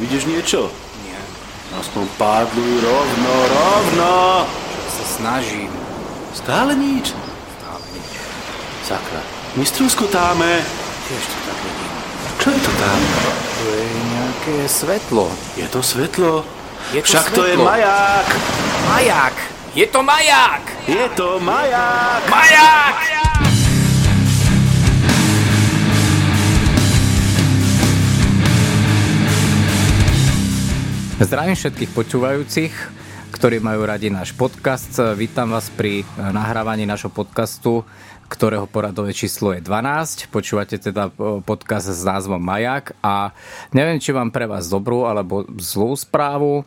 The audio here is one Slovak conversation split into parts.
Vidíš niečo? Nie, Aspoň pádluj rovno, rovno! však sa snažím. Stále nič. Stále nič. Sakra, my strúskotáme. Tiež to tak vidím. Čo je to tam? To je nejaké svetlo. Je to svetlo? Je to Však to je svetlo. maják! Maják! Je to maják! Je to maják! Maják! Zdravím všetkých počúvajúcich, ktorí majú radi náš podcast. Vítam vás pri nahrávaní našho podcastu, ktorého poradové číslo je 12. Počúvate teda podcast s názvom Majak a neviem, či mám pre vás dobrú alebo zlú správu,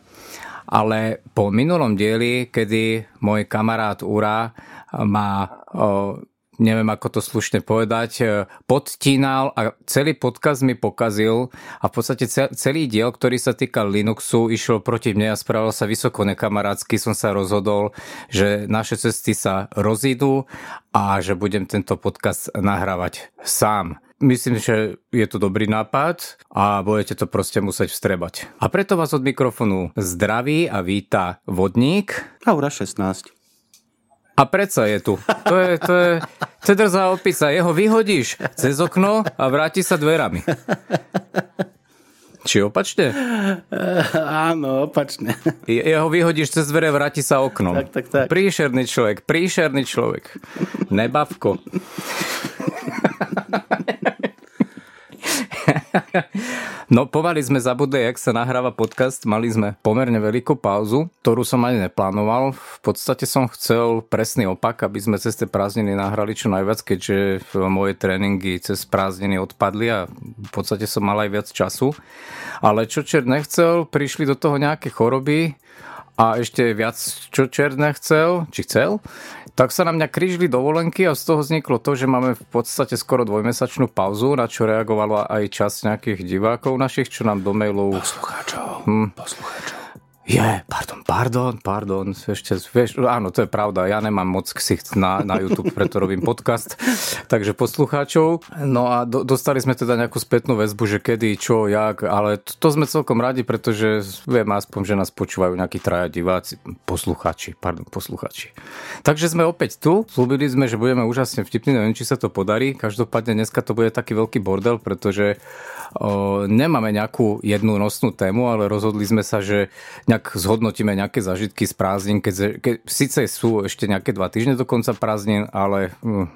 ale po minulom dieli, kedy môj kamarát Ura o, neviem ako to slušne povedať, e, podtínal a celý podcast mi pokazil a v podstate ce- celý diel, ktorý sa týkal Linuxu, išiel proti mne a spravil sa vysoko nekamarátsky. Som sa rozhodol, že naše cesty sa rozídu a že budem tento podcast nahrávať sám. Myslím, že je to dobrý nápad a budete to proste musieť vstrebať. A preto vás od mikrofonu zdraví a víta vodník. Aura 16. A predsa je tu. To je, to je, to je drzá opisa. Jeho vyhodíš cez okno a vráti sa dverami. Či opačne? Áno, opačne. Je- Jeho vyhodíš cez dvere, vráti sa oknom. Tak, tak, tak. Príšerný človek, príšerný človek. Nebavko. No, pomaly sme zabudli, jak sa nahráva podcast. Mali sme pomerne veľkú pauzu, ktorú som ani neplánoval. V podstate som chcel presný opak, aby sme cez tie prázdniny nahrali čo najviac, keďže moje tréningy cez prázdniny odpadli a v podstate som mal aj viac času. Ale čo čert nechcel, prišli do toho nejaké choroby, a ešte viac, čo čert nechcel, či chcel, tak sa na mňa krížili dovolenky a z toho vzniklo to, že máme v podstate skoro dvojmesačnú pauzu, na čo reagovala aj časť nejakých divákov našich, čo nám do mailov... Poslucháčov. Hm. Poslucháčov. Je, pardon, pardon, pardon, ešte, vieš, áno, to je pravda, ja nemám moc ksicht na, na YouTube, preto robím podcast, takže poslucháčov. No a do, dostali sme teda nejakú spätnú väzbu, že kedy, čo, jak, ale to, to sme celkom radi, pretože viem aspoň, že nás počúvajú nejakí traja diváci, poslucháči, pardon, poslucháči. Takže sme opäť tu, slúbili sme, že budeme úžasne vtipní, neviem, či sa to podarí, každopádne dneska to bude taký veľký bordel, pretože o, nemáme nejakú jednu nosnú tému, ale rozhodli sme sa, že nejak zhodnotíme nejaké zažitky z prázdnin, keď, keď síce sú ešte nejaké dva týždne do konca prázdnin, ale hm,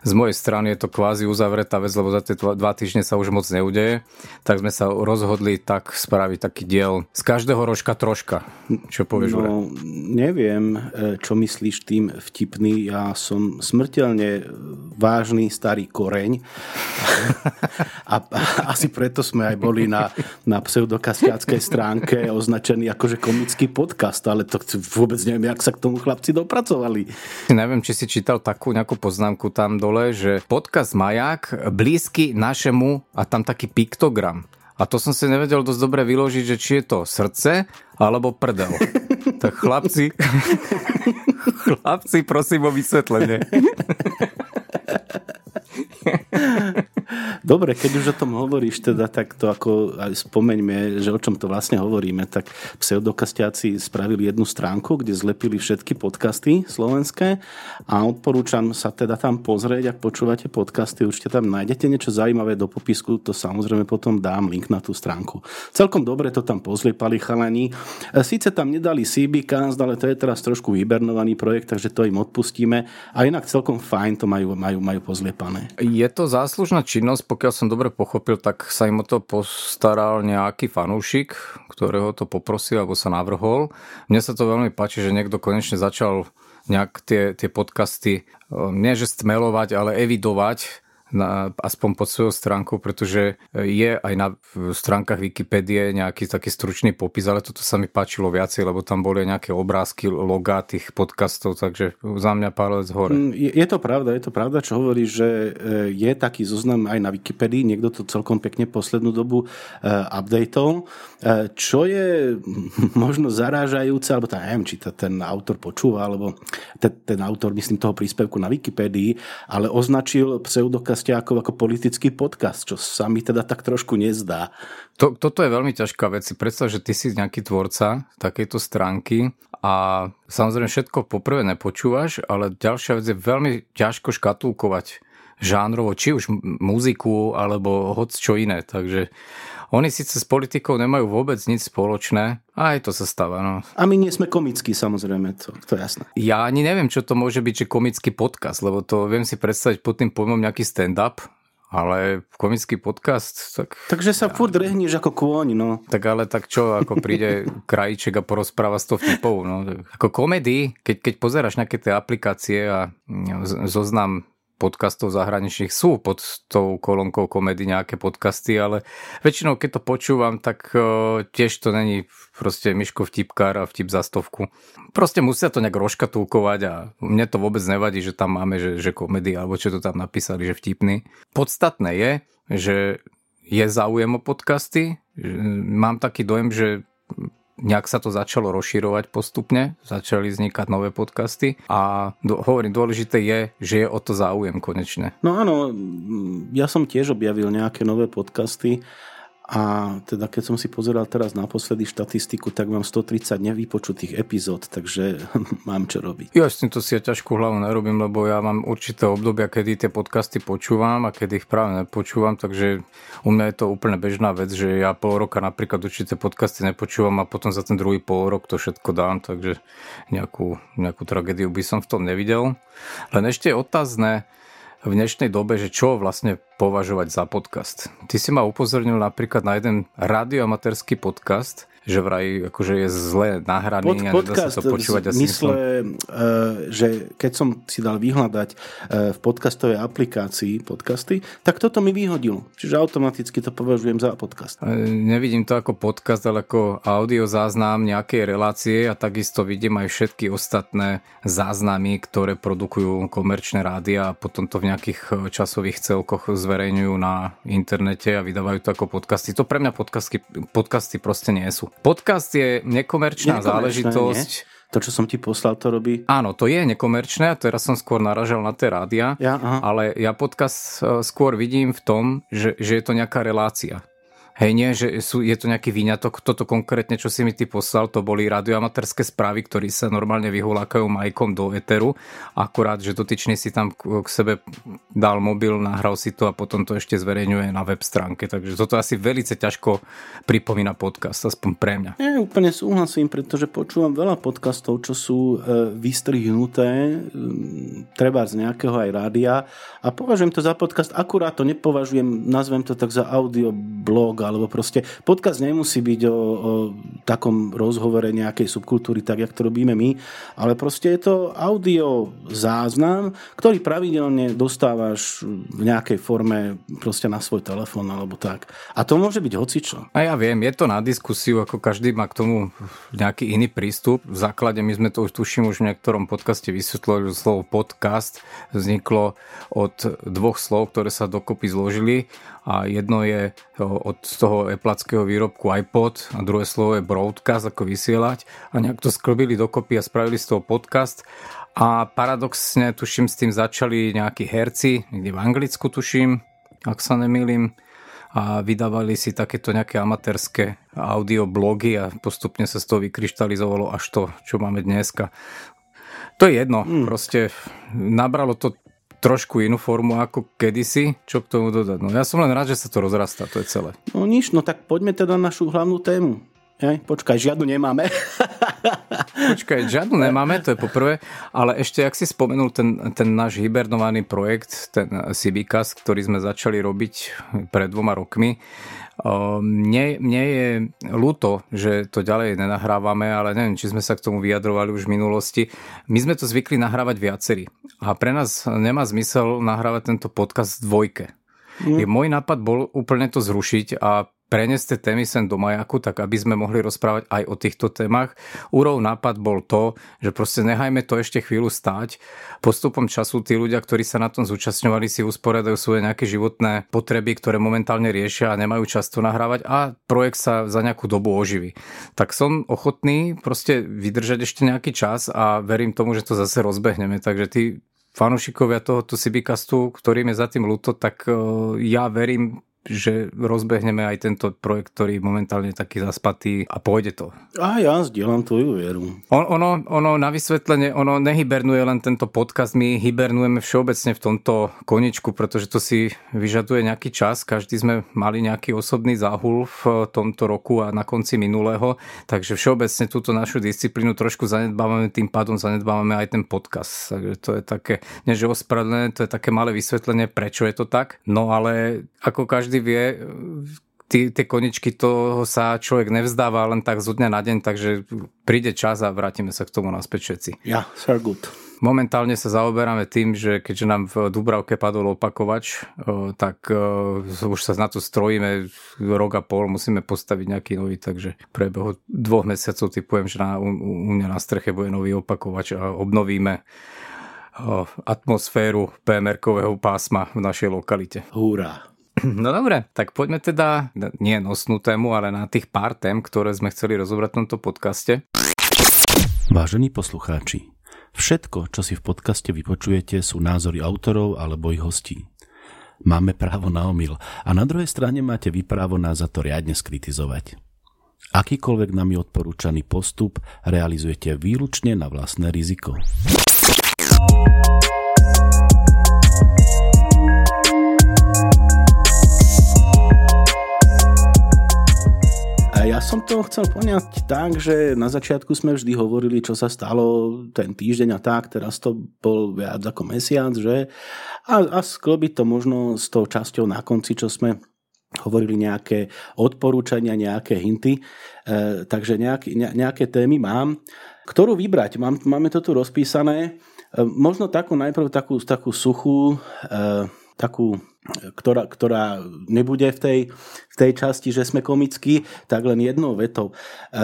z mojej strany je to kvázi uzavretá vec, lebo za tie dva, týždne sa už moc neudeje, tak sme sa rozhodli tak spraviť taký diel z každého rožka troška. Čo povieš, Ure? No, neviem, e, čo myslíš tým vtipný. Ja som smrteľne vážny starý koreň. A, a asi preto sme aj boli na, na pseudokasiackej stránke označení akože komický podcast, ale to vôbec neviem, jak sa k tomu chlapci dopracovali. Neviem, či si čítal takú nejakú poznámku tam dole, že podcast Maják blízky našemu a tam taký piktogram. A to som si nevedel dosť dobre vyložiť, že či je to srdce alebo prdel. tak chlapci, chlapci, prosím o vysvetlenie. Dobre, keď už o tom hovoríš, teda tak to ako spomeňme, že o čom to vlastne hovoríme, tak pseudokastiaci spravili jednu stránku, kde zlepili všetky podcasty slovenské a odporúčam sa teda tam pozrieť, ak počúvate podcasty, určite tam nájdete niečo zaujímavé do popisku, to samozrejme potom dám link na tú stránku. Celkom dobre to tam pozliepali chalani. Síce tam nedali CBcast, ale to je teraz trošku hibernovaný projekt, takže to im odpustíme. A inak celkom fajn to majú, majú, majú pozliepané. Je to záslužná činnosť, pokiaľ som dobre pochopil, tak sa im o to postaral nejaký fanúšik, ktorého to poprosil alebo sa navrhol. Mne sa to veľmi páči, že niekto konečne začal nejak tie, tie podcasty, eh, nie že stmelovať, ale evidovať na, aspoň pod svojou stránkou, pretože je aj na stránkach Wikipédie nejaký taký stručný popis, ale toto sa mi páčilo viacej, lebo tam boli nejaké obrázky, logá tých podcastov, takže za mňa palec hore. Mm, Je, je to pravda, je to pravda, čo hovorí, že e, je taký zoznam aj na Wikipedii, niekto to celkom pekne poslednú dobu uh, updateol. Uh, čo je možno zarážajúce, alebo tá, neviem, či to ten autor počúva, alebo ten, ten autor, myslím, toho príspevku na Wikipedii, ale označil pseudokaz podcastiákov ako politický podcast, čo sa mi teda tak trošku nezdá. To, toto je veľmi ťažká vec. Predstav, že ty si nejaký tvorca takejto stránky a samozrejme všetko poprvé nepočúvaš, ale ďalšia vec je veľmi ťažko škatulkovať žánrovo, či už muziku alebo hoc čo iné. Takže oni síce s politikou nemajú vôbec nič spoločné, a aj to sa stáva. No. A my nie sme komickí, samozrejme, to, to je jasné. Ja ani neviem, čo to môže byť, že komický podcast, lebo to viem si predstaviť pod tým pojmom nejaký stand-up, ale komický podcast, tak... Takže sa ja. furt rehníš ako kôň, no. Tak ale tak čo, ako príde krajíček a porozpráva s to vtipov, no. Ako komedy, keď, keď pozeráš nejaké tie aplikácie a mm, zoznam podcastov zahraničných sú pod tou kolónkou komedy nejaké podcasty, ale väčšinou keď to počúvam, tak uh, tiež to není proste Miško vtipkár a vtip za stovku. Proste musia to nejak roškatulkovať a mne to vôbec nevadí, že tam máme, že, že komedy alebo čo to tam napísali, že vtipný. Podstatné je, že je záujem o podcasty. Mám taký dojem, že nejak sa to začalo rozširovať postupne, začali vznikať nové podcasty a do, hovorím, dôležité je, že je o to záujem konečne. No áno, ja som tiež objavil nejaké nové podcasty a teda keď som si pozeral teraz naposledy štatistiku, tak mám 130 nevypočutých epizód, takže mám čo robiť. Ja s týmto si ja ťažkú hlavu nerobím, lebo ja mám určité obdobia, kedy tie podcasty počúvam a kedy ich práve nepočúvam, takže u mňa je to úplne bežná vec, že ja pol roka napríklad určité podcasty nepočúvam a potom za ten druhý pol rok to všetko dám, takže nejakú, nejakú tragédiu by som v tom nevidel. Len ešte je otázne, v dnešnej dobe, že čo vlastne považovať za podcast. Ty si ma upozornil napríklad na jeden radioamatérsky podcast, že vraj akože je zle nahraný Pod, a podcast sa to počúvať v zmysle, uh, že keď som si dal vyhľadať uh, v podcastovej aplikácii podcasty, tak toto mi vyhodilo. Čiže automaticky to považujem za podcast. Uh, nevidím to ako podcast, ale ako audio záznam nejakej relácie a takisto vidím aj všetky ostatné záznamy, ktoré produkujú komerčné rádia a potom to v nejakých časových celkoch zverejňujú na internete a vydávajú to ako podcasty. To pre mňa podcasty, podcasty proste nie sú. Podcast je nekomerčná, nekomerčná záležitosť. Nie? To, čo som ti poslal, to robí? Áno, to je nekomerčné a teraz som skôr naražal na tie rádia, ja, ale ja podcast eh, skôr vidím v tom, že, že je to nejaká relácia. Hej, nie, že sú, je to nejaký výňatok. Toto konkrétne, čo si mi ty poslal, to boli radioamatérske správy, ktorí sa normálne vyhulákajú majkom do eteru. Akurát, že dotyčný si tam k sebe dal mobil, nahral si to a potom to ešte zverejňuje na web stránke. Takže toto asi veľmi ťažko pripomína podcast, aspoň pre mňa. Ja úplne súhlasím, pretože počúvam veľa podcastov, čo sú e, vystrihnuté, treba z nejakého aj rádia a považujem to za podcast. Akurát to nepovažujem, nazvem to tak za audio blog alebo proste podcast nemusí byť o, o takom rozhovore nejakej subkultúry, tak jak to robíme my, ale proste je to audio záznam, ktorý pravidelne dostávaš v nejakej forme proste na svoj telefón alebo tak. A to môže byť hocičo. A ja viem, je to na diskusiu, ako každý má k tomu nejaký iný prístup. V základe my sme to už tuším už v niektorom podcaste vysvetlili, že slovo podcast vzniklo od dvoch slov, ktoré sa dokopy zložili a jedno je od toho eplackého výrobku iPod a druhé slovo je broadcast, ako vysielať a nejak to sklbili dokopy a spravili z toho podcast a paradoxne tuším s tým začali nejakí herci, niekde v Anglicku tuším, ak sa nemýlim a vydávali si takéto nejaké amatérske audioblogy a postupne sa z toho vykryštalizovalo až to, čo máme dneska. To je jedno, mm. proste nabralo to trošku inú formu ako kedysi. Čo k tomu dodať? No ja som len rád, že sa to rozrastá, to je celé. No nič, no tak poďme teda na našu hlavnú tému. Hej, počkaj, žiadnu nemáme. Počkaj, žiadnu nemáme, to je poprvé, ale ešte, ak si spomenul ten, ten náš hibernovaný projekt, ten Cibicas, ktorý sme začali robiť pred dvoma rokmi, mne, mne je ľúto, že to ďalej nenahrávame, ale neviem, či sme sa k tomu vyjadrovali už v minulosti. My sme to zvykli nahrávať viacerí. A pre nás nemá zmysel nahrávať tento podcast v dvojke. Mm. Môj nápad bol úplne to zrušiť a preniesť tie témy sem do majaku, tak aby sme mohli rozprávať aj o týchto témach. Úrov nápad bol to, že proste nechajme to ešte chvíľu stáť. Postupom času tí ľudia, ktorí sa na tom zúčastňovali, si usporiadajú svoje nejaké životné potreby, ktoré momentálne riešia a nemajú často nahrávať a projekt sa za nejakú dobu oživí. Tak som ochotný proste vydržať ešte nejaký čas a verím tomu, že to zase rozbehneme. Takže ty fanúšikovia tohoto Sibikastu, ktorým je za tým ľúto, tak ja verím že rozbehneme aj tento projekt, ktorý momentálne je taký zaspatý a pôjde to. A ja zdieľam tvoju vieru. On, ono, ono na vysvetlenie, ono nehybernuje len tento podcast, my hibernujeme všeobecne v tomto koničku, pretože to si vyžaduje nejaký čas. Každý sme mali nejaký osobný záhul v tomto roku a na konci minulého, takže všeobecne túto našu disciplínu trošku zanedbávame, tým pádom zanedbávame aj ten podcast. Takže to je také, než ospravedlené, to je také malé vysvetlenie, prečo je to tak. No ale ako každý každý vie, tie, tie koničky toho sa človek nevzdáva len tak zo dňa na deň, takže príde čas a vrátime sa k tomu naspäť všetci. Ja, yeah, so good. Momentálne sa zaoberáme tým, že keďže nám v Dubravke padol opakovač, tak už sa na to strojíme rok a pol, musíme postaviť nejaký nový, takže prebehu dvoch mesiacov typujem, že na, u, u mňa na streche bude nový opakovač a obnovíme atmosféru PMR-kového pásma v našej lokalite. Húra. No dobre, tak poďme teda nie nosnú tému, ale na tých pár tém, ktoré sme chceli rozobrať v tomto podcaste. Vážení poslucháči, všetko, čo si v podcaste vypočujete, sú názory autorov alebo ich hostí. Máme právo na omyl a na druhej strane máte vy právo nás za to riadne skritizovať. Akýkoľvek nami odporúčaný postup realizujete výlučne na vlastné riziko. Ja som to chcel poňať tak, že na začiatku sme vždy hovorili, čo sa stalo ten týždeň a tak, teraz to bol viac ako mesiac, že? A, a sklobiť to možno s tou časťou na konci, čo sme hovorili nejaké odporúčania, nejaké hinty, e, takže nejaké, ne, nejaké témy mám. Ktorú vybrať? Mám, máme to tu rozpísané. E, možno takú najprv takú, takú suchú, e, takú ktorá, ktorá nebude v tej, v tej časti, že sme komickí, tak len jednou vetou. E,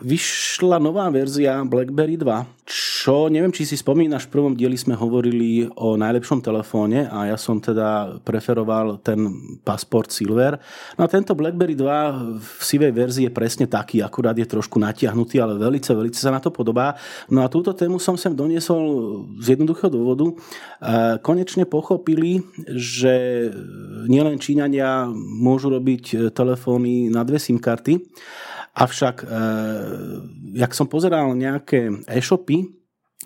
vyšla nová verzia BlackBerry 2, čo neviem, či si spomínaš, v prvom dieli sme hovorili o najlepšom telefóne a ja som teda preferoval ten Passport Silver. No a tento BlackBerry 2 v sivej verzii je presne taký, akurát je trošku natiahnutý, ale velice, velice sa na to podobá. No a túto tému som sem doniesol z jednoduchého dôvodu. E, konečne pochopili, že nielen Číňania môžu robiť e, telefóny na dve SIM karty, avšak, e, jak som pozeral nejaké e-shopy,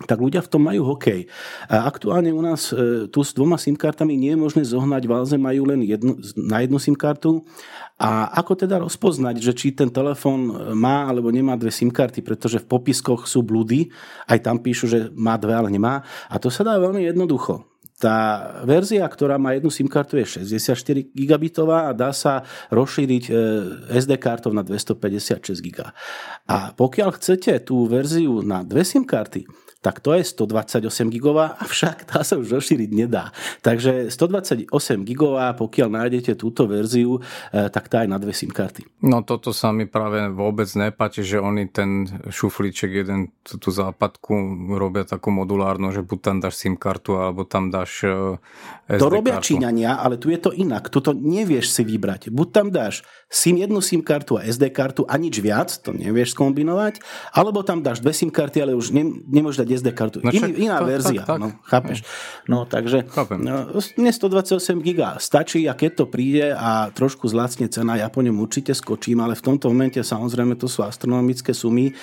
tak ľudia v tom majú hokej. Aktuálne u nás e, tu s dvoma SIM kartami nie je možné zohnať, valze majú len jednu, na jednu SIM kartu. A ako teda rozpoznať, že či ten telefón má alebo nemá dve SIM karty, pretože v popiskoch sú blúdy, aj tam píšu, že má dve, ale nemá. A to sa dá veľmi jednoducho. Tá verzia, ktorá má jednu SIM kartu, je 64 gigabitová a dá sa rozšíriť e, SD kartou na 256 GB. A pokiaľ chcete tú verziu na dve SIM karty, tak to je 128 gigová, avšak tá sa už rozšíriť nedá. Takže 128 gigová, pokiaľ nájdete túto verziu, e, tak tá je na dve SIM karty. No toto sa mi práve vôbec nepáči, že oni ten šuflíček jeden, tú, tú západku robia takú modulárnu, že buď tam dáš SIM kartu, alebo tam dáš SD To robia kartu. Číňania, ale tu je to inak. Tuto nevieš si vybrať. Buď tam dáš SIM, jednu SIM kartu a SD kartu a nič viac, to nevieš skombinovať, alebo tam dáš dve SIM karty, ale už ne, nemôžeš dať SD kartu. No, Iný, iná to, verzia, tak, tak. No, chápeš? No takže no, nie 128 giga stačí a keď to príde a trošku zlacne cena, ja po ňom určite skočím, ale v tomto momente samozrejme to sú astronomické sumy. E,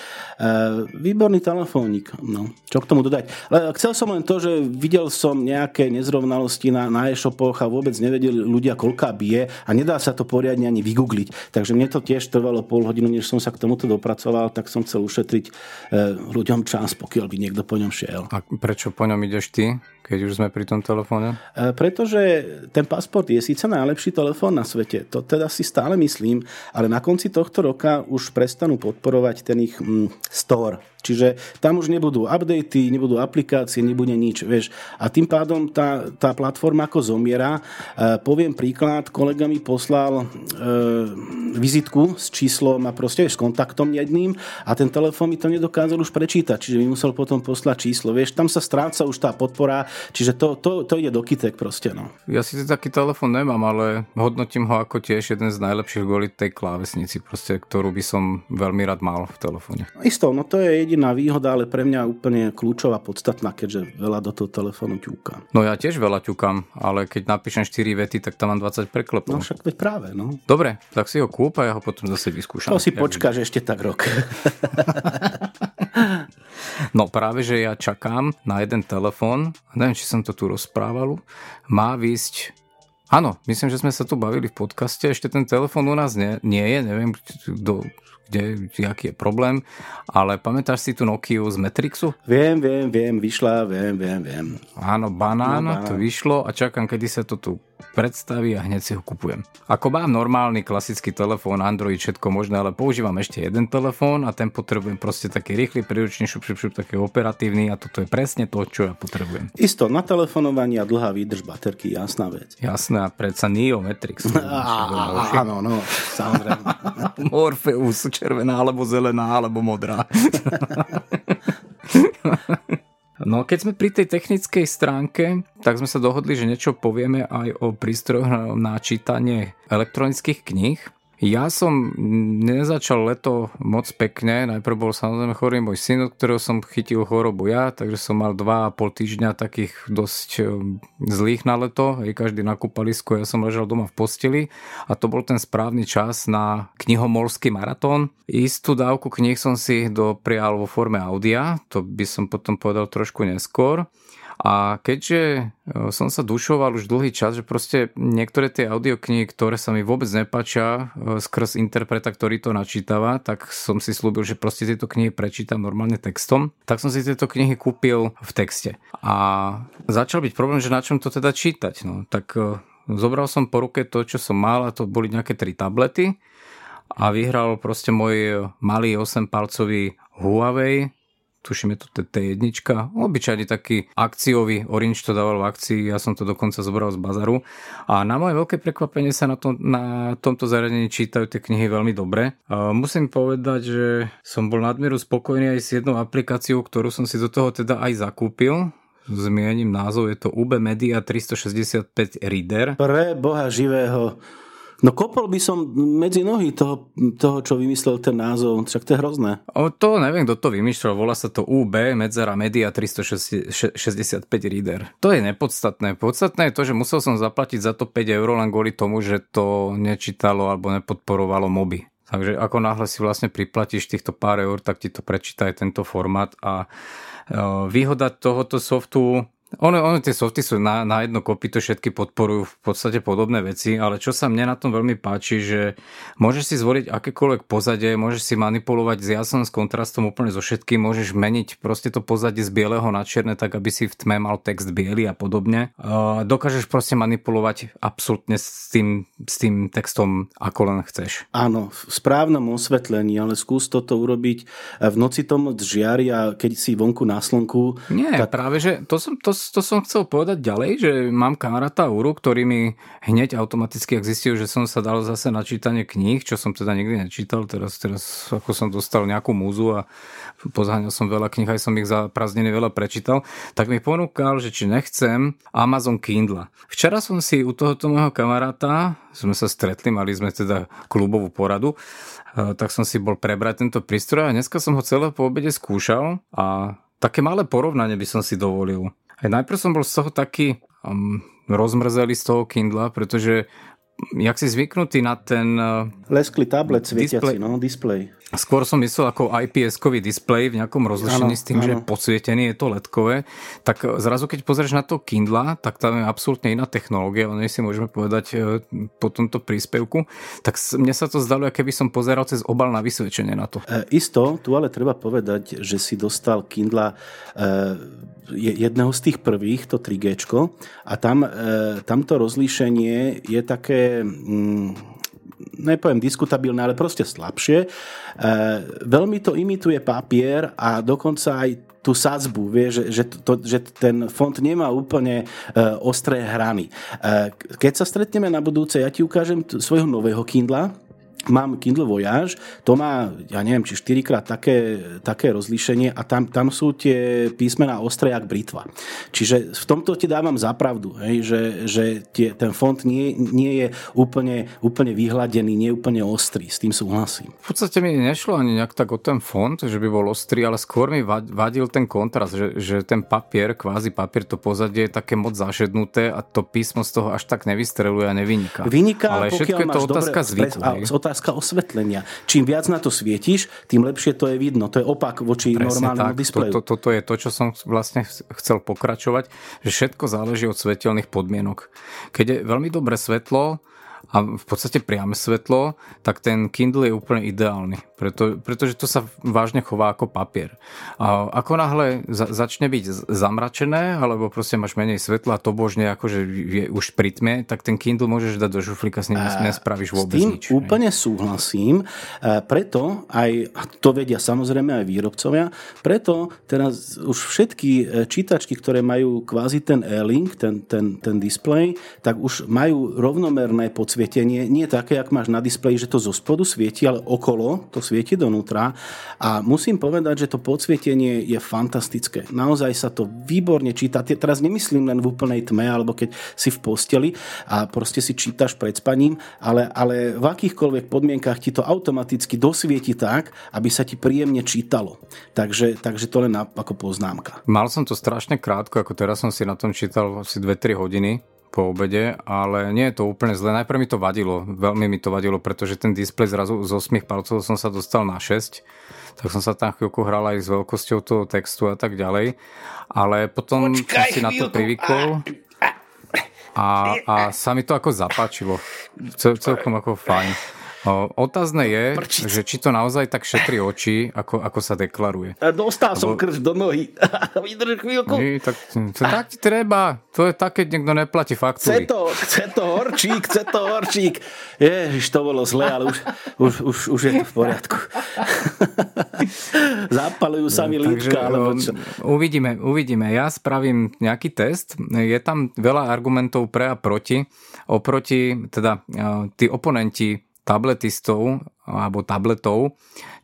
výborný telefónik, no, čo k tomu dodať. Ale chcel som len to, že videl som nejaké nezrovnalosti na, na e-shopoch a vôbec nevedeli ľudia, koľká bije a nedá sa to poriadne ani vygoogliť. Takže mne to tiež trvalo pol hodinu, než som sa k tomuto dopracoval, tak som chcel ušetriť e, ľuďom čas, pokiaľ by niekto po ňom šiel. A prečo po ňom ideš ty, keď už sme pri tom telefóne? E, pretože ten pasport je síce najlepší telefón na svete, to teda si stále myslím, ale na konci tohto roka už prestanú podporovať ten ich mm, store. Čiže tam už nebudú updaty, nebudú aplikácie, nebude nič, vieš. A tým pádom tá, tá platforma ako zomiera. E, poviem príklad, kolega mi poslal e, vizitku s číslom a proste s kontaktom jedným a ten telefón mi to nedokázal už prečítať, čiže mi musel potom poslať číslo. Vieš, tam sa stráca už tá podpora, čiže to, to, to ide do kytek proste. No. Ja si taký telefón nemám, ale hodnotím ho ako tiež jeden z najlepších kvôli tej klávesnici, proste, ktorú by som veľmi rád mal v telefóne. Isto, no to je jediná výhoda, ale pre mňa úplne kľúčová, podstatná, keďže veľa do toho telefónu ťúkam. No ja tiež veľa ťúkam, ale keď napíšem 4 vety, tak tam mám 20 preklepov. No však veď práve, no. Dobre, tak si ho kúp a ja ho potom zase vyskúšam. To si počkáš ešte tak rok. no práve, že ja čakám na jeden telefón, neviem, či som to tu rozprával, má výsť Áno, myslím, že sme sa tu bavili v podcaste, ešte ten telefón u nás nie, nie je, neviem, do, kde, aký je problém, ale pamätáš si tú Nokia z Matrixu? Viem, viem, viem, vyšla, viem, viem, viem. Áno, banán, no, banán. to vyšlo a čakám, kedy sa to tu predstaví a hneď si ho kupujem. Ako mám normálny klasický telefón, Android, všetko možné, ale používam ešte jeden telefón a ten potrebujem proste taký rýchly, príručný, šup, šup, šup, taký operatívny a toto je presne to, čo ja potrebujem. Isto, na telefonovanie a dlhá výdrž baterky, jasná vec. Jasná, predsa Neo Matrix. Áno, no, samozrejme. Morpheus, červená, alebo zelená, alebo modrá. No keď sme pri tej technickej stránke, tak sme sa dohodli, že niečo povieme aj o prístrojoch na čítanie elektronických kníh. Ja som nezačal leto moc pekne, najprv bol samozrejme chorý môj syn, od ktorého som chytil chorobu ja, takže som mal 2,5 týždňa takých dosť e, zlých na leto, aj každý na kúpalisku, ja som ležal doma v posteli a to bol ten správny čas na knihomolský maratón. Istú dávku knih som si doprial vo forme audia, to by som potom povedal trošku neskôr. A keďže e, som sa dušoval už dlhý čas, že proste niektoré tie audioknihy, ktoré sa mi vôbec nepačia e, skrz interpreta, ktorý to načítava, tak som si slúbil, že proste tieto knihy prečítam normálne textom. Tak som si tieto knihy kúpil v texte. A začal byť problém, že na čom to teda čítať. No, tak e, zobral som po ruke to, čo som mal a to boli nejaké tri tablety a vyhral proste môj malý 8-palcový Huawei tuším je to T1, obyčajne taký akciový, Orange to dával v akcii, ja som to dokonca zobral z bazaru a na moje veľké prekvapenie sa na, to, na tomto zariadení čítajú tie knihy veľmi dobre. A musím povedať, že som bol nadmieru spokojný aj s jednou aplikáciou, ktorú som si do toho teda aj zakúpil, zmiením názov, je to UB Media 365 Reader. Pre boha živého, No kopol by som medzi nohy toho, toho, čo vymyslel ten názov, však to je hrozné. O to neviem, kto to vymýšľal, volá sa to UB, medzera Media 365 Reader. To je nepodstatné. Podstatné je to, že musel som zaplatiť za to 5 eur len kvôli tomu, že to nečítalo alebo nepodporovalo moby. Takže ako náhle si vlastne priplatíš týchto pár eur, tak ti to prečíta aj tento formát a výhoda tohoto softu ono, ono tie softy sú na, na jedno kopito, všetky podporujú v podstate podobné veci, ale čo sa mne na tom veľmi páči, že môžeš si zvoliť akékoľvek pozadie, môžeš si manipulovať s jasnom, s kontrastom úplne so všetkým, môžeš meniť proste to pozadie z bieleho na čierne, tak aby si v tme mal text biely a podobne. Uh, dokážeš proste manipulovať absolútne s tým, s tým textom, ako len chceš. Áno, v správnom osvetlení, ale skús toto urobiť v noci tomu žiari a keď si vonku na slnku. Nie, tak... práve že to som, to to som chcel povedať ďalej, že mám kamaráta Uru, ktorý mi hneď automaticky, ak zistil, že som sa dal zase na čítanie kníh, čo som teda nikdy nečítal, teraz, teraz ako som dostal nejakú múzu a pozháňal som veľa kníh, aj som ich za prázdniny veľa prečítal, tak mi ponúkal, že či nechcem Amazon Kindle. Včera som si u tohoto môjho kamaráta, sme sa stretli, mali sme teda klubovú poradu, eh, tak som si bol prebrať tento prístroj a dneska som ho celé po obede skúšal a také malé porovnanie by som si dovolil. Aj najprv som bol z toho taký um, rozmrzelý z toho Kindla, pretože jak si zvyknutý na ten... Uh, Lesklý tablet svietiaci, no, display. Skôr som myslel ako IPS-kový displej v nejakom rozlišení s tým, ano. že podsvietený je to ledkové. Tak zrazu, keď pozrieš na to Kindle, tak tam je absolútne iná technológia, o nej si môžeme povedať e, po tomto príspevku. Tak mne sa to zdalo, keby som pozeral cez obal na vysvedčenie na to. E, isto, tu ale treba povedať, že si dostal Kindle e, jedného z tých prvých, to 3G, a tam, e, tamto rozlíšenie je také... Mm, nepoviem diskutabilné, ale proste slabšie. E, veľmi to imituje papier a dokonca aj tú sadzbu, vie, že, že, to, že ten font nemá úplne e, ostré hrany. E, keď sa stretneme na budúce, ja ti ukážem t- svojho nového Kindla, mám Kindle Voyage, to má, ja neviem, či 4 krát také, také rozlíšenie a tam, tam sú tie písmená ostré jak britva. Čiže v tomto ti dávam zapravdu, hej, že, že tie, ten font nie, nie je úplne, úplne vyhladený, nie je úplne ostrý, s tým súhlasím. V podstate mi nešlo ani nejak tak o ten font, že by bol ostrý, ale skôr mi vadil ten kontrast, že, že ten papier, kvázi papier, to pozadie je také moc zašednuté a to písmo z toho až tak nevystreluje a nevyniká. Vyniká, ale všetko je to otázka zvyku. Otázka osvetlenia. Čím viac na to svietíš, tým lepšie to je vidno. To je opak voči Presne normálnemu tak. displeju. Toto to, to je to, čo som vlastne chcel pokračovať, že všetko záleží od svetelných podmienok. Keď je veľmi dobré svetlo, a v podstate priame svetlo, tak ten Kindle je úplne ideálny, preto, pretože to sa vážne chová ako papier. A ako náhle za, začne byť zamračené, alebo proste máš menej svetla, to božne akože je už pri tme, tak ten Kindle môžeš dať do žuflíka, s ním nespravíš vôbec s tým nič. úplne ne? súhlasím, preto aj, to vedia samozrejme aj výrobcovia, preto teraz už všetky e, čítačky, ktoré majú kvázi ten e-link, ten, ten, ten display, tak už majú rovnomerné podsvietenie svietenie nie také, ak máš na displeji, že to zo spodu svieti, ale okolo to svieti donútra. A musím povedať, že to podsvietenie je fantastické. Naozaj sa to výborne číta. Teraz nemyslím len v úplnej tme, alebo keď si v posteli a proste si čítaš pred spaním, ale, ale v akýchkoľvek podmienkach ti to automaticky dosvieti tak, aby sa ti príjemne čítalo. Takže, takže to len ako poznámka. Mal som to strašne krátko, ako teraz som si na tom čítal asi 2-3 hodiny po obede, ale nie je to úplne zle. Najprv mi to vadilo, veľmi mi to vadilo, pretože ten displej zrazu z 8 palcov som sa dostal na 6, tak som sa tam chvíľku hral aj s veľkosťou toho textu a tak ďalej, ale potom Počkaj, som si na to privykol a, a sa mi to ako zapáčilo. Cel, celkom ako fajn. Otázne je, Prčic. že či to naozaj tak šetrí oči, ako, ako sa deklaruje. Dostal som krč do nohy. Vydrž chvíľku. Nie, tak, to, tak ti treba. To je tak, keď niekto neplatí faktúry. Chce to, chce to horčík, chce to horčík. Ježiš, to bolo zle, ale už, už, už, už je to v poriadku. Zapalujú sa mi lítka. Alebo čo? Uvidíme, uvidíme. Ja spravím nejaký test. Je tam veľa argumentov pre a proti. Oproti, teda tí oponenti tabletistov alebo tabletov,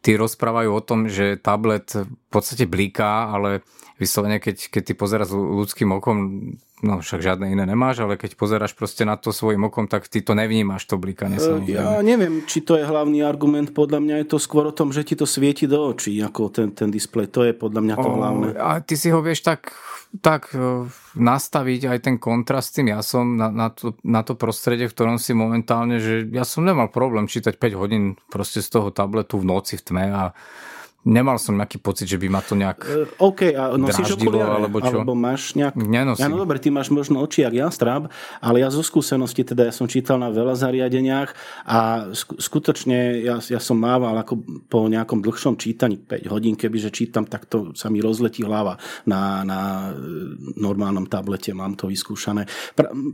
tí rozprávajú o tom, že tablet v podstate blíká, ale vyslovene, keď, keď ty pozeráš ľudským okom, no však žiadne iné nemáš, ale keď pozeráš proste na to svojim okom, tak ty to nevnímaš, to blíkanie sa. Ja neviem, či to je hlavný argument, podľa mňa je to skôr o tom, že ti to svieti do očí, ako ten, ten displej, to je podľa mňa to o, hlavné. A ty si ho vieš tak tak e, nastaviť aj ten kontrast s tým. Jasom na, na, to, na to prostredie, v ktorom si momentálne, že ja som nemal problém čítať 5 hodín proste z toho tabletu v noci v tme a nemal som nejaký pocit, že by ma to nejak uh, OK, a nosíš okuliare? Alebo, čo? alebo máš nejak... Nenosím. Ja, no dobre, ty máš možno oči jak jastrab, ale ja zo skúsenosti, teda ja som čítal na veľa zariadeniach a skutočne ja, ja som mával ako po nejakom dlhšom čítaní 5 hodín, kebyže čítam, tak to sa mi rozletí hlava na, na e, normálnom tablete, mám to vyskúšané.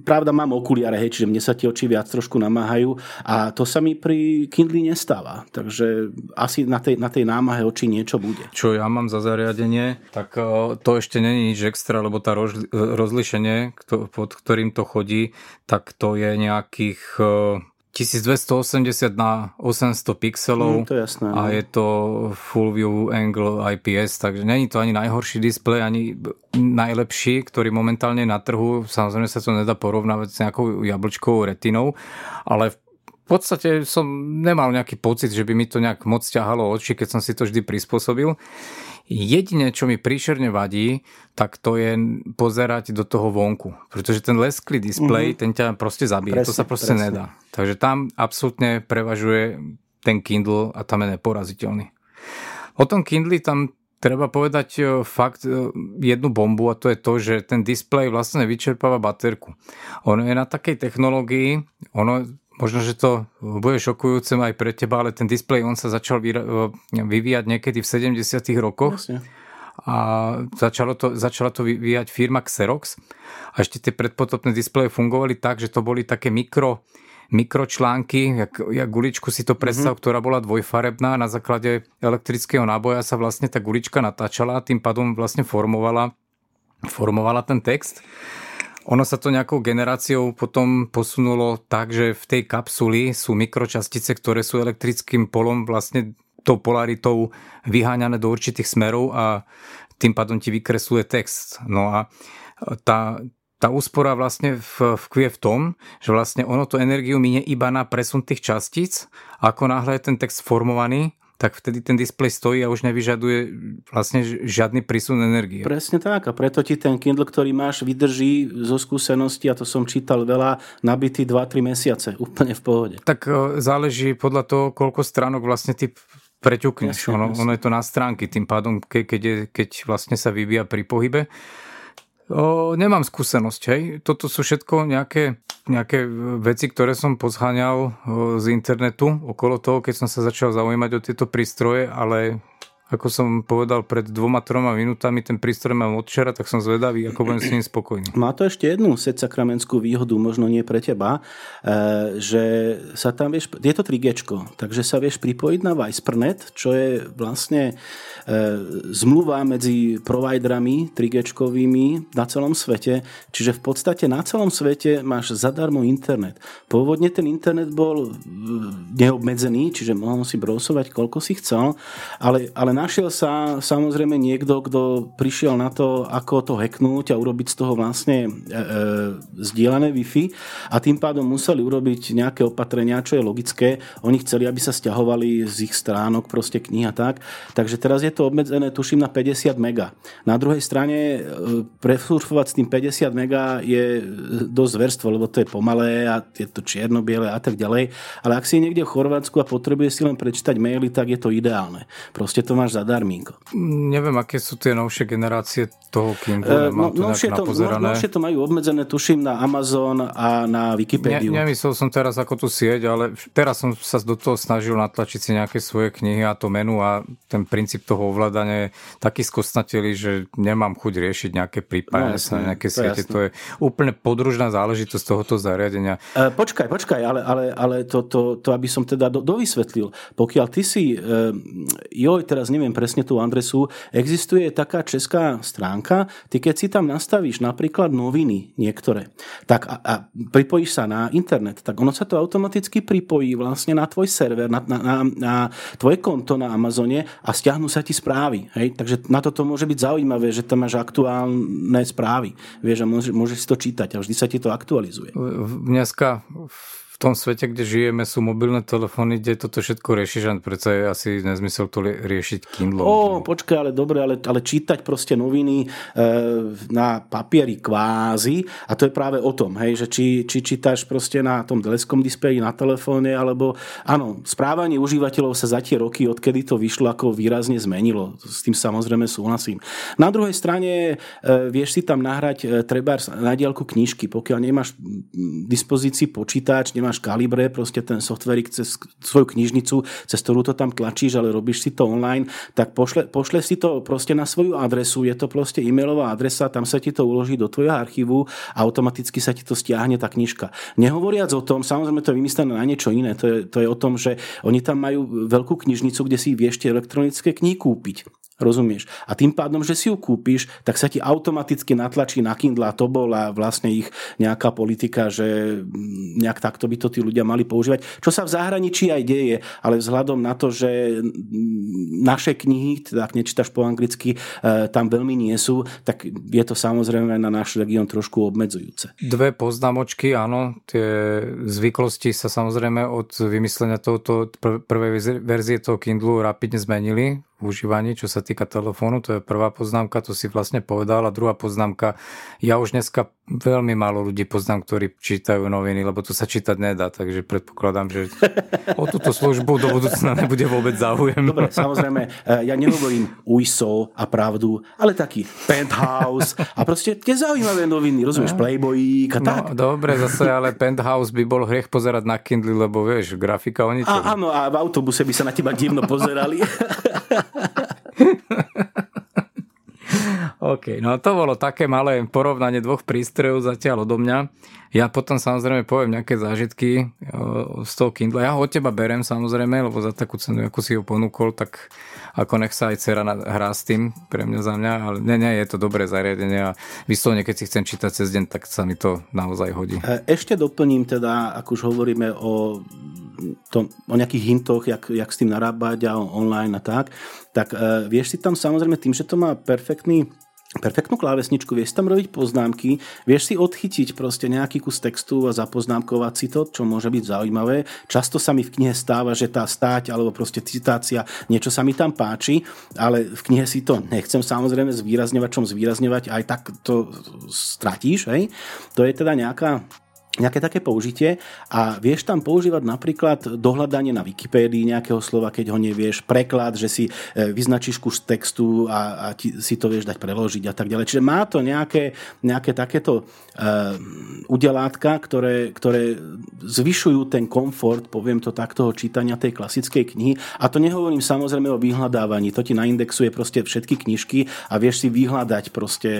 Pravda, mám okuliare, hej, čiže mne sa tie oči viac trošku namáhajú a to sa mi pri Kindle nestáva. Takže asi na tej, na tej námahe očí či niečo bude. Čo ja mám za zariadenie, tak e, to ešte není nič extra, lebo tá rozlišenie, pod ktorým to chodí, tak to je nejakých 1280 e, na 800 pixelov mm, to jasné, a no. je to full view angle IPS, takže není to ani najhorší displej, ani najlepší, ktorý momentálne je na trhu. Samozrejme sa to nedá porovnávať s nejakou jablčkovou retinou, ale v v podstate som nemal nejaký pocit, že by mi to nejak moc ťahalo oči, keď som si to vždy prispôsobil. Jedine, čo mi príšerne vadí, tak to je pozerať do toho vonku. Pretože ten lesklý displej, mm-hmm. ten ťa proste zabije. Presne, to sa proste presne. nedá. Takže tam absolútne prevažuje ten Kindle a tam je neporaziteľný. O tom Kindle tam treba povedať e, fakt e, jednu bombu a to je to, že ten displej vlastne vyčerpáva baterku. Ono je na takej technológii, ono Možno, že to bude šokujúce aj pre teba, ale ten displej on sa začal vyvíjať niekedy v 70 rokoch. Jasne. A začalo to, začala to vyvíjať firma Xerox. A ešte tie predpotopné displeje fungovali tak, že to boli také mikro, mikročlánky, jak, jak guličku si to predstav, mm-hmm. ktorá bola dvojfarebná. Na základe elektrického náboja sa vlastne tá gulička natáčala a tým pádom vlastne formovala, formovala ten text. Ono sa to nejakou generáciou potom posunulo tak, že v tej kapsuli sú mikročastice, ktoré sú elektrickým polom vlastne tou polaritou vyháňané do určitých smerov a tým pádom ti vykresluje text. No a tá, tá úspora vlastne v, vkvie v tom, že vlastne ono to energiu minie iba na presun tých častíc. Ako náhle je ten text formovaný, tak vtedy ten displej stojí a už nevyžaduje vlastne žiadny prísun energie. Presne tak a preto ti ten Kindle, ktorý máš, vydrží zo skúsenosti, a to som čítal veľa, nabitý 2-3 mesiace, úplne v pohode. Tak e, záleží podľa toho, koľko stránok vlastne ty preťukneš. Jasne, ono, jasne. ono je to na stránky, tým pádom, ke, keď, je, keď vlastne sa vyvíja pri pohybe. O, nemám skúsenosť, hej. Toto sú všetko nejaké, nejaké veci, ktoré som pozháňal o, z internetu okolo toho, keď som sa začal zaujímať o tieto prístroje, ale ako som povedal pred dvoma, troma minútami, ten prístroj mám od včera, tak som zvedavý, ako budem s ním spokojný. Má to ešte jednu sakramenskú výhodu, možno nie pre teba, e, že sa tam vieš, je to 3G, takže sa vieš pripojiť na Vicepernet, čo je vlastne e, zmluva medzi providerami 3G na celom svete, čiže v podstate na celom svete máš zadarmo internet. Pôvodne ten internet bol neobmedzený, čiže mohol si brousovať koľko si chcel, ale, ale našiel sa samozrejme niekto, kto prišiel na to, ako to hacknúť a urobiť z toho vlastne e, e, zdieľané Wi-Fi a tým pádom museli urobiť nejaké opatrenia, čo je logické. Oni chceli, aby sa stiahovali z ich stránok proste kniha tak. Takže teraz je to obmedzené, tuším, na 50 mega. Na druhej strane e, presurfovať s tým 50 mega je dosť verstvo, lebo to je pomalé a je to čierno-biele a tak ďalej. Ale ak si niekde v Chorvátsku a potrebuje si len prečítať maily, tak je to ideálne. Proste to máš zadarmínko. Neviem, aké sú tie novšie generácie toho Kindle, nemám no, novšie, to, novšie to majú obmedzené, tuším, na Amazon a na Wikipédiu. Ne, nemyslel som teraz ako tú sieť, ale teraz som sa do toho snažil natlačiť si nejaké svoje knihy a to menu a ten princíp toho ovládania je taký skostnatelý, že nemám chuť riešiť nejaké prípady no, na nejaké to siete. Jasné. To je úplne podružná záležitosť tohoto zariadenia. E, počkaj, počkaj, ale, ale, ale to, to, to, aby som teda do, dovysvetlil. Pokiaľ ty si, e, joj, teraz neviem, presne tú adresu, existuje taká česká stránka, ty keď si tam nastavíš napríklad noviny niektoré, tak a, a pripojíš sa na internet, tak ono sa to automaticky pripojí vlastne na tvoj server, na, na, na, na tvoje konto na Amazone a stiahnu sa ti správy. Hej? Takže na toto môže byť zaujímavé, že tam máš aktuálne správy. Vieš, a môžeš, môžeš si to čítať a vždy sa ti to aktualizuje. Dneska tom svete, kde žijeme, sú mobilné telefóny, kde toto všetko riešiš, a predsa je asi nezmysel to riešiť Kindle. O, počkaj, ale dobre, ale, ale čítať proste noviny e, na papieri kvázi a to je práve o tom, hej, že či, či čítaš proste na tom teleskom displeji, na telefóne, alebo áno, správanie užívateľov sa za tie roky, odkedy to vyšlo, ako výrazne zmenilo. S tým samozrejme súhlasím. Na druhej strane e, vieš si tam nahrať e, treba na diálku knižky, pokiaľ nemáš v dispozícii počítač, nemáš máš Kalibre, proste ten softverik cez svoju knižnicu, cez ktorú to tam tlačíš, ale robíš si to online, tak pošle, pošle si to proste na svoju adresu, je to proste e-mailová adresa, tam sa ti to uloží do tvojho archívu a automaticky sa ti to stiahne tá knižka. Nehovoriac o tom, samozrejme to je vymyslené na niečo iné, to je, to je o tom, že oni tam majú veľkú knižnicu, kde si vieš tie elektronické knihy kúpiť. Rozumieš? A tým pádom, že si ju kúpiš, tak sa ti automaticky natlačí na Kindle a to bola vlastne ich nejaká politika, že nejak takto by to tí ľudia mali používať. Čo sa v zahraničí aj deje, ale vzhľadom na to, že naše knihy, teda ak nečítaš po anglicky, e, tam veľmi nie sú, tak je to samozrejme na náš región trošku obmedzujúce. Dve poznámočky, áno, tie zvyklosti sa samozrejme od vymyslenia tohoto prvej verzie toho Kindlu rapidne zmenili užívaní, čo sa týka telefónu, to je prvá poznámka, to si vlastne povedal. A druhá poznámka, ja už dneska veľmi málo ľudí poznám, ktorí čítajú noviny, lebo to sa čítať nedá, takže predpokladám, že o túto službu do budúcna nebude vôbec záujem. Dobre, samozrejme, eh, ja nehovorím UISO a pravdu, ale taký Penthouse a proste tie zaujímavé noviny, rozumieš, no. Playboy a no, tak. dobre, zase, ale Penthouse by bol hriech pozerať na Kindle, lebo vieš, grafika o ničom. A, áno, a v autobuse by sa na teba divno pozerali. OK, no to bolo také malé porovnanie dvoch prístrojov zatiaľ odo mňa. Ja potom samozrejme poviem nejaké zážitky z toho Kindle. Ja ho od teba berem samozrejme, lebo za takú cenu, ako si ho ponúkol, tak ako nech sa aj dcera hrá s tým pre mňa za mňa, ale nie, nie, je to dobré zariadenie a vyslovene, keď si chcem čítať cez deň, tak sa mi to naozaj hodí. E, ešte doplním teda, ak už hovoríme o to, o nejakých hintoch, jak, jak s tým narábať a online a tak, tak uh, vieš si tam samozrejme tým, že to má perfektný perfektnú klávesničku, vieš tam robiť poznámky, vieš si odchytiť proste nejaký kus textu a zapoznámkovať si to, čo môže byť zaujímavé. Často sa mi v knihe stáva, že tá stáť alebo proste citácia, niečo sa mi tam páči, ale v knihe si to nechcem samozrejme zvýrazňovať, čom zvýrazňovať, aj tak to stratíš, hej. To je teda nejaká nejaké také použitie a vieš tam používať napríklad dohľadanie na Wikipédii nejakého slova, keď ho nevieš, preklad, že si e, vyznačíš kus textu a, a ti, si to vieš dať preložiť a tak ďalej. Čiže má to nejaké, nejaké takéto uh, udelátka, ktoré, ktoré zvyšujú ten komfort, poviem to tak, toho čítania tej klasickej knihy. A to nehovorím samozrejme o vyhľadávaní. To ti naindexuje proste všetky knižky a vieš si vyhľadať proste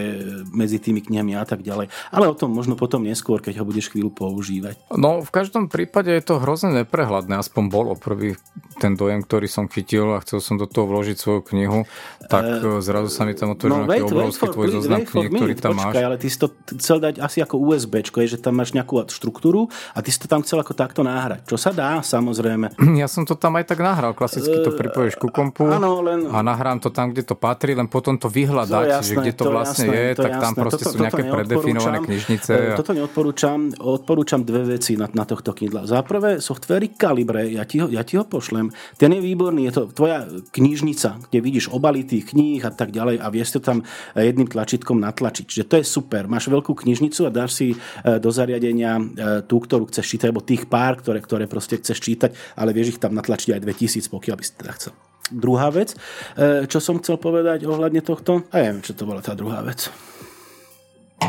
medzi tými knihami a tak ďalej. Ale o tom možno potom neskôr, keď ho budeš chvíľu chvíľu používať. No v každom prípade je to hrozne neprehľadné, aspoň bolo prvý ten dojem, ktorý som chytil a chcel som do toho vložiť svoju knihu, tak uh, zrazu sa mi tam otvoril no, nejaký obrovský tvoj zoznam kníh, ktorý tam počkaj, máš. ale ty si to chcel dať asi ako USB, že tam máš nejakú štruktúru a ty si to tam chcel ako takto náhrať. Čo sa dá, samozrejme. Ja som to tam aj tak nahral, klasicky to eh, pripojíš ku kompu áno, len... a nahrám to tam, kde to patrí, len potom to vyhľadať, to jasné, že kde to, to vlastne jasné, je, to tak jasné. tam proste toto, sú nejaké predefinované knižnice. Toto neodporúčam, odporúčam dve veci na, na tohto Kindle. Za prvé, softvery Calibre, ja ti, ho, ja ti ho pošlem. Ten je výborný, je to tvoja knižnica, kde vidíš obaly tých kníh a tak ďalej a vieš to tam jedným tlačítkom natlačiť. Čiže to je super. Máš veľkú knižnicu a dáš si e, do zariadenia e, tú, ktorú chceš čítať, alebo tých pár, ktoré, ktoré proste chceš čítať, ale vieš ich tam natlačiť aj 2000, pokiaľ by si teda chcel. Druhá vec, e, čo som chcel povedať ohľadne tohto, a neviem, čo to bola tá druhá vec.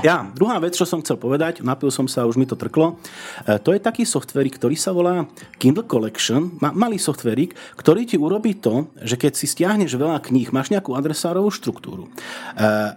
Ja, druhá vec, čo som chcel povedať, napil som sa, už mi to trklo, e, to je taký softverik, ktorý sa volá Kindle Collection, malý softverik, ktorý ti urobí to, že keď si stiahneš veľa kníh, máš nejakú adresárovú štruktúru. E,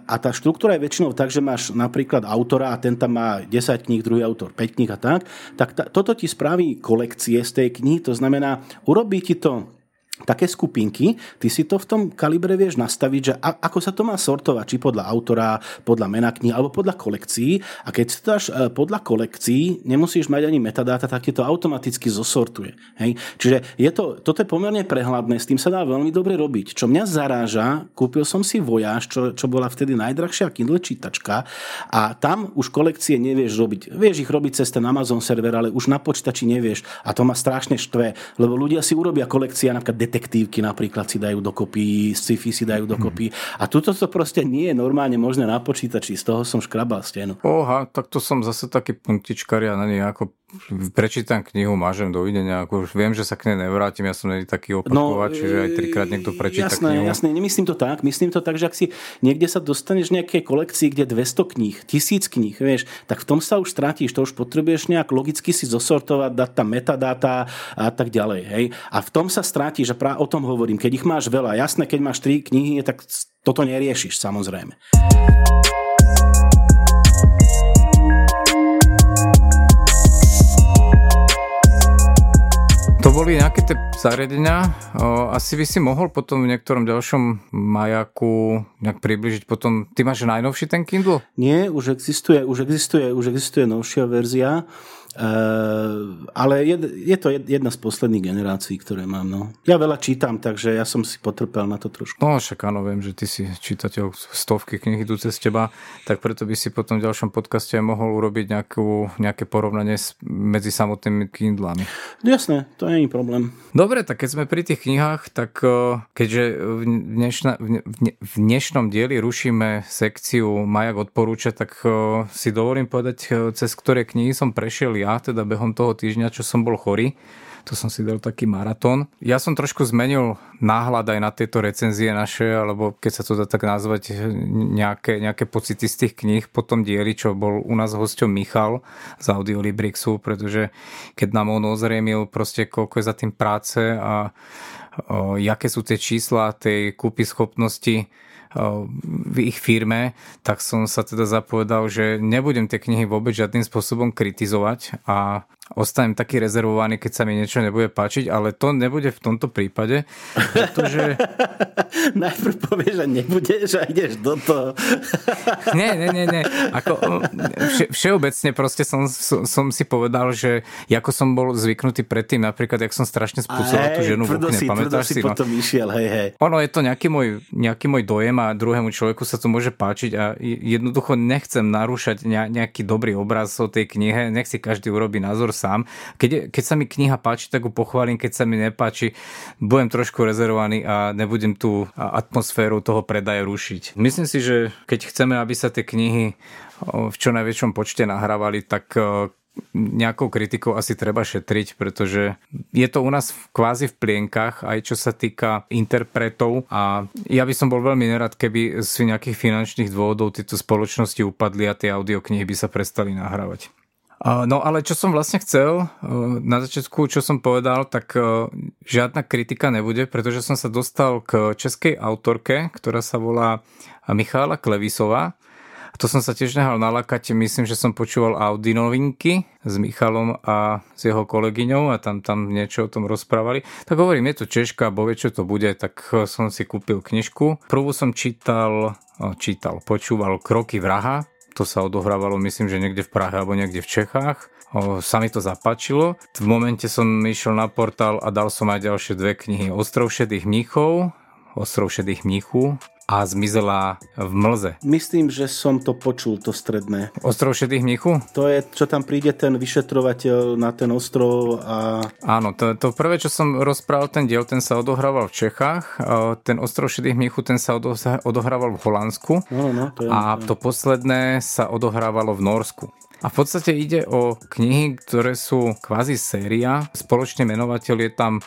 a tá štruktúra je väčšinou tak, že máš napríklad autora a ten tam má 10 kníh, druhý autor 5 kníh a tak, tak toto ti spraví kolekcie z tej knihy, to znamená, urobí ti to také skupinky, ty si to v tom kalibre vieš nastaviť, že a, ako sa to má sortovať, či podľa autora, podľa mena knihy, alebo podľa kolekcií. A keď si to dáš e, podľa kolekcií, nemusíš mať ani metadáta, tak ti to automaticky zosortuje. Hej? Čiže je to, toto je pomerne prehľadné, s tým sa dá veľmi dobre robiť. Čo mňa zaráža, kúpil som si Voyage, čo, čo bola vtedy najdrahšia Kindle čítačka a tam už kolekcie nevieš robiť. Vieš ich robiť cez ten Amazon server, ale už na počítači nevieš. A to ma strašne štve, lebo ľudia si urobia kolekcia napríklad detektívky napríklad si dajú dokopy, sci-fi si dajú dokopy. A tuto to proste nie je normálne možné na počítači, z toho som škrabal stenu. Oha, tak to som zase taký puntičkar, ja na ako prečítam knihu, mážem dovidenia, ako už viem, že sa k nej nevrátim, ja som taký opakovač, no, že aj trikrát niekto prečíta jasné, knihu. Jasné, nemyslím to tak, myslím to tak, že ak si niekde sa dostaneš nejakej kolekcii, kde 200 kníh, 1000 kníh, vieš, tak v tom sa už strátiš, to už potrebuješ nejak logicky si zosortovať, dať tam metadata a tak ďalej, hej. A v tom sa strátiš, a práve o tom hovorím, keď ich máš veľa, jasné, keď máš 3 knihy, tak toto neriešiš, samozrejme. Boli nejaké tie zariadenia. Asi by si mohol potom v niektorom ďalšom majaku nejak približiť potom. Ty máš najnovší ten Kindle? Nie, už existuje, už existuje, už existuje novšia verzia. Uh, ale je, je to jedna z posledných generácií, ktoré mám. No. Ja veľa čítam, takže ja som si potrpel na to trošku. No však áno, viem, že ty si čítateľ stovky knih idú cez teba, tak preto by si potom v ďalšom podcaste mohol urobiť nejakú, nejaké porovnanie s, medzi samotnými Kindlami. Jasné, to nie je problém. Dobre, tak keď sme pri tých knihách, tak keďže v, dnešna, v, v dnešnom dieli rušíme sekciu Majak odporúča, tak si dovolím povedať, cez ktoré knihy som prešiel ja ja, teda behom toho týždňa, čo som bol chorý. To som si dal taký maratón. Ja som trošku zmenil náhľad aj na tieto recenzie naše, alebo keď sa to dá tak nazvať, nejaké, nejaké pocity z tých kníh po tom dieli, čo bol u nás hosťom Michal z Audiolibrixu, pretože keď nám on ozrejmil proste koľko je za tým práce a o, jaké sú tie čísla tej kúpy schopnosti v ich firme, tak som sa teda zapovedal, že nebudem tie knihy vôbec žiadnym spôsobom kritizovať a ostanem taký rezervovaný, keď sa mi niečo nebude páčiť, ale to nebude v tomto prípade, pretože... Najprv povieš, že nebudeš a ideš do toho. nie, nie, nie, nie. Ako, vše, všeobecne proste som, som si povedal, že ako som bol zvyknutý predtým, napríklad, jak som strašne spúcal tú ženu v okne, pamätáš si? si no? potom išiel, hej, hej. Ono je to nejaký môj, nejaký môj dojem a druhému človeku sa to môže páčiť a jednoducho nechcem narúšať nejaký dobrý obraz o tej knihe, nech si každý urobí názor sám. Keď, keď sa mi kniha páči, tak ju pochválim, keď sa mi nepáči, budem trošku rezervovaný a nebudem tú atmosféru toho predaja rušiť. Myslím si, že keď chceme, aby sa tie knihy v čo najväčšom počte nahrávali, tak nejakou kritikou asi treba šetriť, pretože je to u nás kvázi v plienkach, aj čo sa týka interpretov a ja by som bol veľmi nerad, keby z nejakých finančných dôvodov tieto spoločnosti upadli a tie audioknihy by sa prestali nahrávať. No ale čo som vlastne chcel, na začiatku, čo som povedal, tak žiadna kritika nebude, pretože som sa dostal k českej autorke, ktorá sa volá Michála Klevisová. To som sa tiež nehal nalakať, myslím, že som počúval Audi novinky s Michalom a s jeho kolegyňou a tam, tam niečo o tom rozprávali. Tak hovorím, je to Češka, bo vie, čo to bude, tak som si kúpil knižku. Prvú som čítal, čítal, počúval Kroky vraha, to sa odohrávalo myslím, že niekde v Prahe alebo niekde v Čechách. O, sa mi to zapáčilo. V momente som išiel na portál a dal som aj ďalšie dve knihy. Ostrov šedých mníchov, Ostrov šedých mníchov a zmizela v mlze. Myslím, že som to počul, to stredné. Ostrov šedých mnichu? To je, čo tam príde ten vyšetrovateľ na ten ostrov a... Áno, to, to prvé, čo som rozprával, ten diel, ten sa odohrával v Čechách. Ten ostrov šedých mnichu, ten sa odohrával v Holandsku. No, no, to je, a to posledné sa odohrávalo v Norsku. A v podstate ide o knihy, ktoré sú kvázi séria. Spoločný menovateľ je tam e,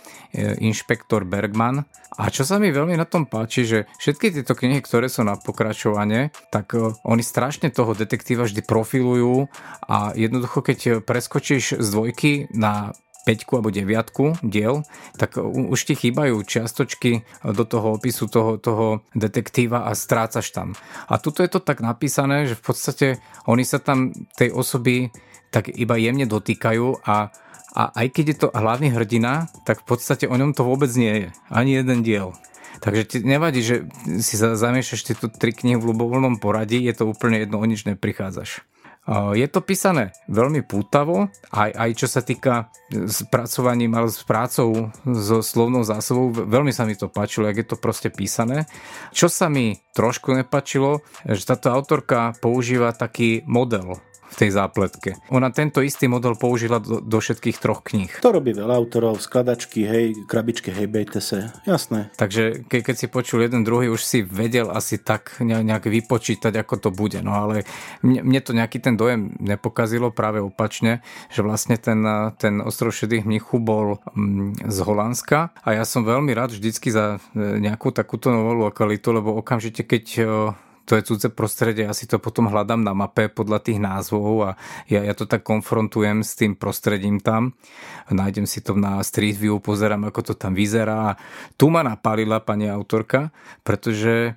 inšpektor Bergman. A čo sa mi veľmi na tom páči, že všetky tieto knihy, ktoré sú na pokračovanie, tak e, oni strašne toho detektíva vždy profilujú a jednoducho keď preskočíš z dvojky na 5 alebo 9 diel, tak už ti chýbajú čiastočky do toho opisu toho, toho detektíva a strácaš tam. A tuto je to tak napísané, že v podstate oni sa tam tej osoby tak iba jemne dotýkajú a a aj keď je to hlavný hrdina, tak v podstate o ňom to vôbec nie je. Ani jeden diel. Takže ti nevadí, že si zamiešaš tieto tri knihy v ľubovoľnom poradí, je to úplne jedno, o nič neprichádzaš. Je to písané veľmi pútavo, aj, aj čo sa týka spracovaním, ale s prácou so slovnou zásobou, veľmi sa mi to páčilo, jak je to proste písané. Čo sa mi trošku nepačilo, že táto autorka používa taký model tej zápletke. Ona tento istý model použila do, do všetkých troch kníh. To robí veľa autorov, skladačky, hej, krabičky, hej, bejte sa, jasné. Takže ke, keď si počul jeden druhý, už si vedel asi tak nejak vypočítať, ako to bude. No ale mne, mne to nejaký ten dojem nepokazilo, práve opačne, že vlastne ten, ten ostrov šedých mnichu bol mm, z Holandska a ja som veľmi rád vždycky za e, nejakú takúto novú lokalitu, lebo okamžite, keď to je cudze prostredie, ja si to potom hľadám na mape podľa tých názvov a ja, ja to tak konfrontujem s tým prostredím tam. Nájdem si to na Street View, pozerám, ako to tam vyzerá. Tu ma napálila pani autorka, pretože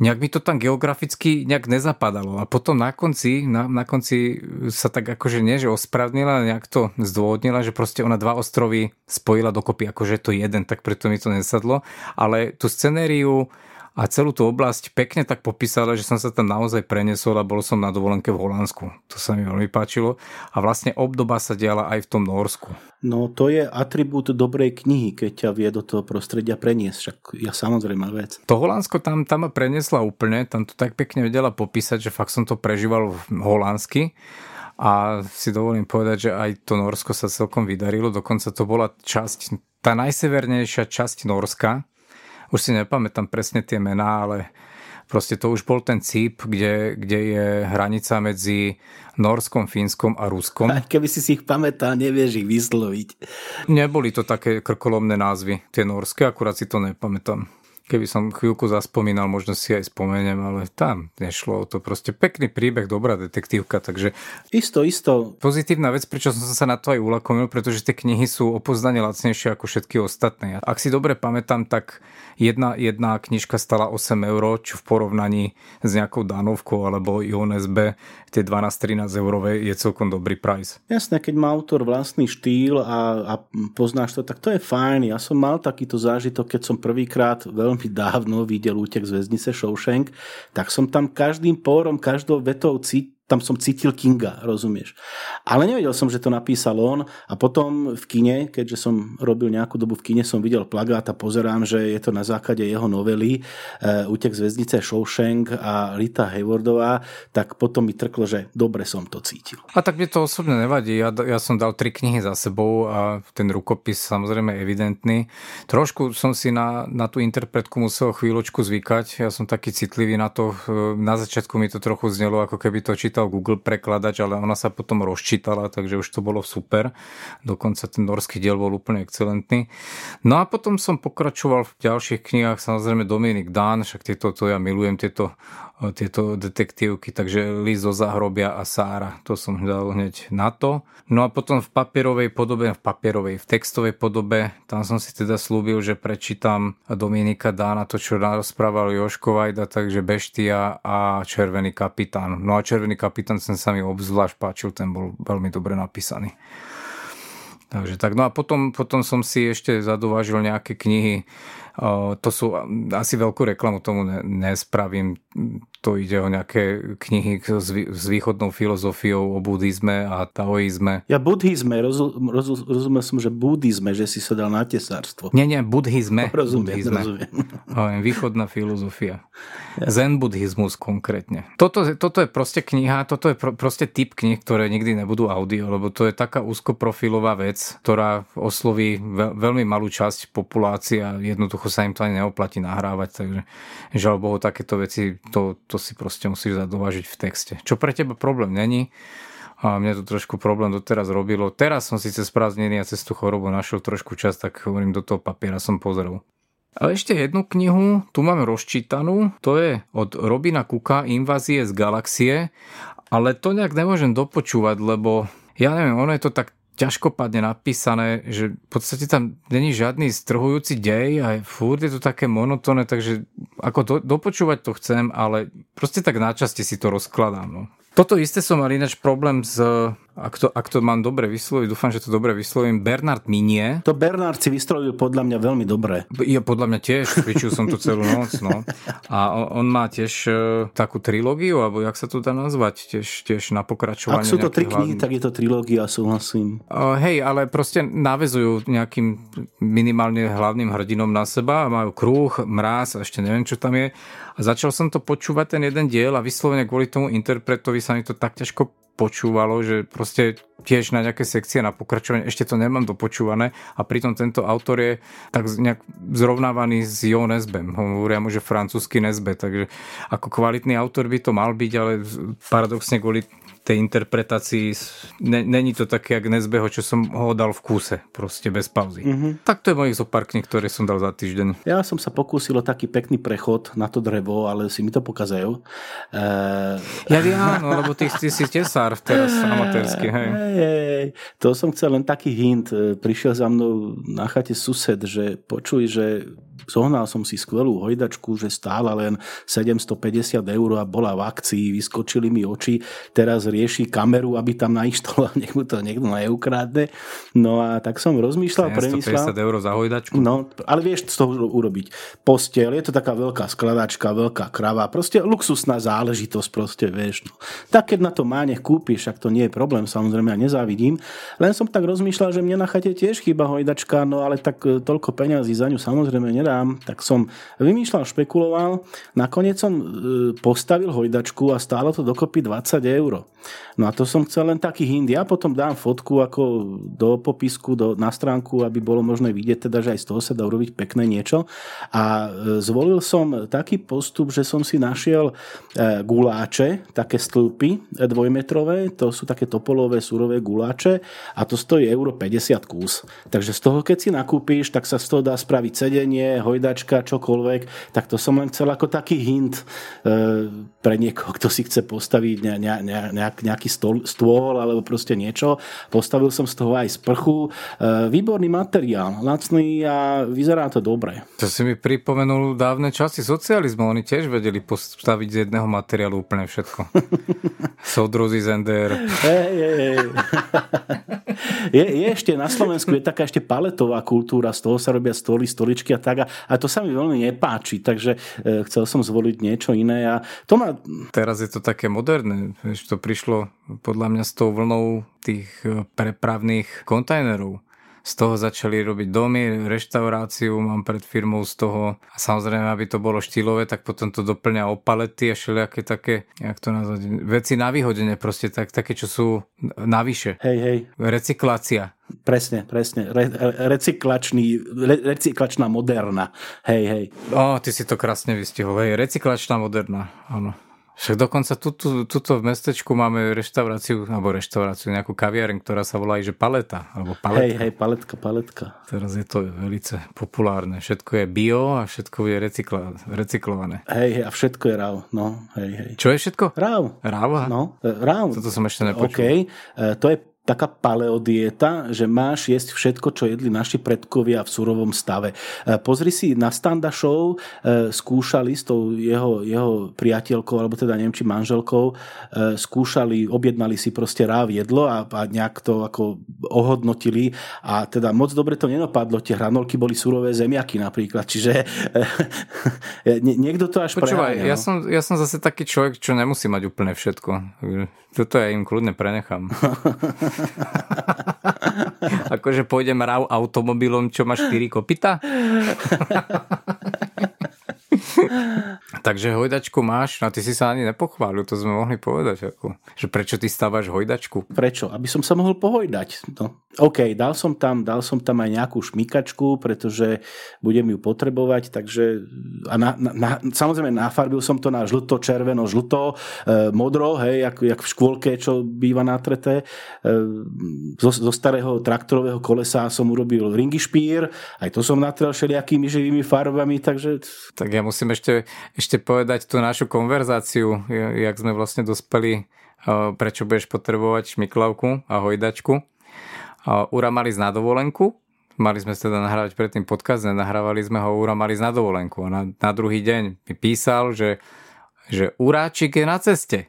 nejak mi to tam geograficky nejak nezapadalo. A potom na konci, na, na konci sa tak akože nie, že ospravnila, nejak to zdôvodnila, že proste ona dva ostrovy spojila dokopy, akože to jeden, tak preto mi to nesadlo. Ale tú scenériu a celú tú oblasť pekne tak popísala, že som sa tam naozaj prenesol a bol som na dovolenke v Holandsku. To sa mi veľmi páčilo. A vlastne obdoba sa diala aj v tom Norsku. No to je atribút dobrej knihy, keď ťa vie do toho prostredia preniesť. Však ja samozrejme vec. To Holandsko tam, tam ma prenesla úplne, tam to tak pekne vedela popísať, že fakt som to prežíval v holandsky a si dovolím povedať, že aj to Norsko sa celkom vydarilo, dokonca to bola časť, tá najsevernejšia časť Norska, už si nepamätám presne tie mená, ale proste to už bol ten cíp, kde, kde je hranica medzi Norskom, Fínskom a Ruskom. A keby si si ich pamätal, nevieš ich vysloviť. Neboli to také krkolomné názvy, tie norské, akurát si to nepamätám. keby som chvíľku zaspomínal, možno si aj spomeniem, ale tam nešlo o to. Proste pekný príbeh, dobrá detektívka, takže... Isto, isto. Pozitívna vec, prečo som sa na to aj ulakomil, pretože tie knihy sú opoznane lacnejšie ako všetky ostatné. Ak si dobre pamätám, tak jedna, jedna knižka stala 8 eur, čo v porovnaní s nejakou danovkou alebo IONSB tie 12-13 eurové je celkom dobrý price. Jasné, keď má autor vlastný štýl a, a poznáš to, tak to je fajn. Ja som mal takýto zážitok, keď som prvýkrát veľmi dávno videl útek z väznice Shawshank, tak som tam každým pórom, každou vetou cítil tam som cítil Kinga, rozumieš. Ale nevedel som, že to napísal on a potom v kine, keďže som robil nejakú dobu v kine, som videl plagát a pozerám, že je to na základe jeho novely uh, Útek z väznice Shawshank a Rita Haywardová, tak potom mi trklo, že dobre som to cítil. A tak mi to osobne nevadí. Ja, ja som dal tri knihy za sebou a ten rukopis samozrejme evidentný. Trošku som si na, na tú interpretku musel chvíľočku zvykať. Ja som taký citlivý na to. Na začiatku mi to trochu znelo, ako keby to čítal čítal Google prekladač, ale ona sa potom rozčítala, takže už to bolo super. Dokonca ten norský diel bol úplne excelentný. No a potom som pokračoval v ďalších knihách, samozrejme Dominik Dán, však tieto, to ja milujem, tieto tieto detektívky, takže Liz zo zahrobia a Sára, to som dal hneď na to. No a potom v papierovej podobe, v papierovej, v textovej podobe, tam som si teda slúbil, že prečítam Dominika Dána, to čo rozprával Joško Vajda, takže Beštia a Červený kapitán. No a Červený kapitán ten sa mi obzvlášť páčil, ten bol veľmi dobre napísaný. Takže tak, no a potom, potom som si ešte zadovážil nejaké knihy to sú asi veľkú reklamu tomu nespravím. To ide o nejaké knihy s východnou filozofiou o buddhizme a taoizme. Ja buddhizme, rozu, rozu, rozumel som, že buddhizme, že si sa dal na tesárstvo. Nie, nie, buddhizme. Rozumiem, buddhizme. rozumiem. Východná filozofia. Zen buddhizmus konkrétne. Toto, toto je proste kniha, toto je pro, proste typ knih, ktoré nikdy nebudú audio, lebo to je taká úzkoprofilová vec, ktorá osloví veľmi malú časť populácie a jednoducho sa im to ani neoplatí nahrávať, takže žal Bohu takéto veci, to, to si proste musíš zadovážiť v texte. Čo pre teba problém není, a mne to trošku problém doteraz robilo. Teraz som cez prázdniny a cez tú chorobu našiel trošku čas, tak hovorím, do toho papiera som pozrel. A ešte jednu knihu, tu máme rozčítanú, to je od Robina Kuka Invázie z galaxie, ale to nejak nemôžem dopočúvať, lebo ja neviem, ono je to tak ťažkopadne napísané, že v podstate tam není žiadny strhujúci dej a furt je to také monotónne, takže ako do, dopočúvať to chcem, ale proste tak náčastie si to rozkladám. No. Toto isté som mal ináč problém s ak to, ak to mám dobre vysloviť, dúfam, že to dobre vyslovím, Bernard Minie. To Bernard si vyslovil podľa mňa veľmi dobre. Ja podľa mňa tiež, cvičil som to celú noc, no. A on, on má tiež uh, takú trilógiu, alebo jak sa to dá nazvať, tiež, tiež na pokračovanie. Ak sú to tri knihy, tak je to trilógia, súhlasím. Uh, hej, ale proste navezujú nejakým minimálne hlavným hrdinom na seba, majú kruh, mráz, a ešte neviem, čo tam je. A začal som to počúvať ten jeden diel a vyslovene kvôli tomu interpretovi sa mi to tak ťažko počúvalo, že proste tiež na nejaké sekcie na pokračovanie, ešte to nemám dopočúvané a pritom tento autor je tak nejak zrovnávaný s Jo Nesbem. Hovoria mu, že francúzsky Nesbe, takže ako kvalitný autor by to mal byť, ale paradoxne kvôli tej interpretácii není to také, jak Nezbeho, čo som ho dal v kúse, proste bez pauzy. Mm-hmm. Tak to je mojich zo pár kníh, ktoré som dal za týždeň. Ja som sa pokúsil o taký pekný prechod na to drevo, ale si mi to pokazajú. Uh... Ja áno, lebo ty, ty si tesár teraz amatérsky, hej. Hej, hej. To som chcel len taký hint. Prišiel za mnou na chate sused, že počuj, že zohnal som si skvelú hojdačku, že stála len 750 eur a bola v akcii, vyskočili mi oči, teraz rieši kameru, aby tam nainštaloval, nech mu to niekto neukradne. No a tak som rozmýšľal, premýšľal. 750 eur za hojdačku? No, ale vieš z toho urobiť. Postel, je to taká veľká skladačka, veľká krava, proste luxusná záležitosť, proste vieš. No. Tak keď na to má, nech kúpiš, ak to nie je problém, samozrejme ja nezávidím. Len som tak rozmýšľal, že mne na chate tiež chýba hojdačka, no ale tak e, toľko peňazí za ňu samozrejme nedá tam, tak som vymýšľal, špekuloval, nakoniec som e, postavil hojdačku a stálo to dokopy 20 eur. No a to som chcel len taký hint. Ja potom dám fotku ako do popisku, do, na stránku, aby bolo možné vidieť, teda, že aj z toho sa dá urobiť pekné niečo. A e, zvolil som taký postup, že som si našiel e, guláče, také stĺpy dvojmetrové, to sú také topolové surové guláče a to stojí euro 50 kus. Takže z toho, keď si nakúpíš, tak sa z toho dá spraviť sedenie, hojdačka, čokoľvek, tak to som len chcel ako taký hint e, pre niekoho, kto si chce postaviť ne, ne, ne, nejak, nejaký stôl, alebo proste niečo. Postavil som z toho aj sprchu. E, výborný materiál, lacný a vyzerá to dobre. To si mi pripomenul dávne časy socializmu. Oni tiež vedeli postaviť z jedného materiálu úplne všetko. Sodruzy Zender. Hey, hey, hey. je, je ešte na Slovensku je taká ešte paletová kultúra, z toho sa robia stoly, stoličky a tak a, a to sa mi veľmi nepáči, takže e, chcel som zvoliť niečo iné a to ma Teraz je to také moderné, vieš, to prišlo podľa mňa s tou vlnou tých e, prepravných kontajnerov. Z toho začali robiť domy, reštauráciu mám pred firmou z toho. A samozrejme, aby to bolo štýlové, tak potom to doplňa o palety a všelijaké také, jak to nazvať, veci na vyhodenie proste, tak, také, čo sú navyše. Hej, hej. Recyklácia. Presne, presne. Re, recyklačný, re, recyklačná moderna. Hej, hej. O, ty si to krásne vystihol. Hej, recyklačná moderna, áno. Však dokonca tuto, tuto v mestečku máme reštauráciu, alebo reštauráciu, nejakú kaviareň, ktorá sa volá aj že paleta, alebo paletka. Hej, hej, paletka, paletka. Teraz je to velice populárne. Všetko je bio a všetko je recykla, recyklované. Hej, hej, a všetko je RAW, no, hej, hej. Čo je všetko? RAW. RAW? No, RAW. Toto som ešte nepočul. OK, e, to je taká paleodieta, že máš jesť všetko, čo jedli naši predkovia v surovom stave. E, pozri si na Standa Show, e, skúšali s tou jeho, jeho priateľkou, alebo teda neviem, či manželkou, e, skúšali, objednali si proste ráv jedlo a, a nejak to ako ohodnotili a teda moc dobre to nenapadlo, tie hranolky boli surové zemiaky napríklad, čiže niekto to až Počúvaj, ja, no. som, ja som zase taký človek, čo nemusí mať úplne všetko. Toto ja im kľudne prenechám. akože pôjdem rav automobilom, čo má 4 kopita? Takže hojdačku máš, no ty si sa ani nepochválil, to sme mohli povedať. Ako, že prečo ty stávaš hojdačku? Prečo? Aby som sa mohol pohojdať. No. OK, dal som, tam, dal som tam aj nejakú šmikačku, pretože budem ju potrebovať, takže a na, na, na, samozrejme nafarbil som to na žlto, červeno, žlto, e, modro, hej, jak, jak v škôlke, čo býva natreté. E, zo, zo starého traktorového kolesa som urobil ringy špír, aj to som natrel všelijakými živými farbami, takže... Tak ja musím ešte, ešte povedať tú našu konverzáciu, jak sme vlastne dospeli, prečo budeš potrebovať šmiklavku a hojdačku. Ura mali na dovolenku, mali sme teda nahrávať predtým podcast, nahrávali sme ho, Ura mali na dovolenku a na, na druhý deň mi písal, že, že Uráčik je na ceste.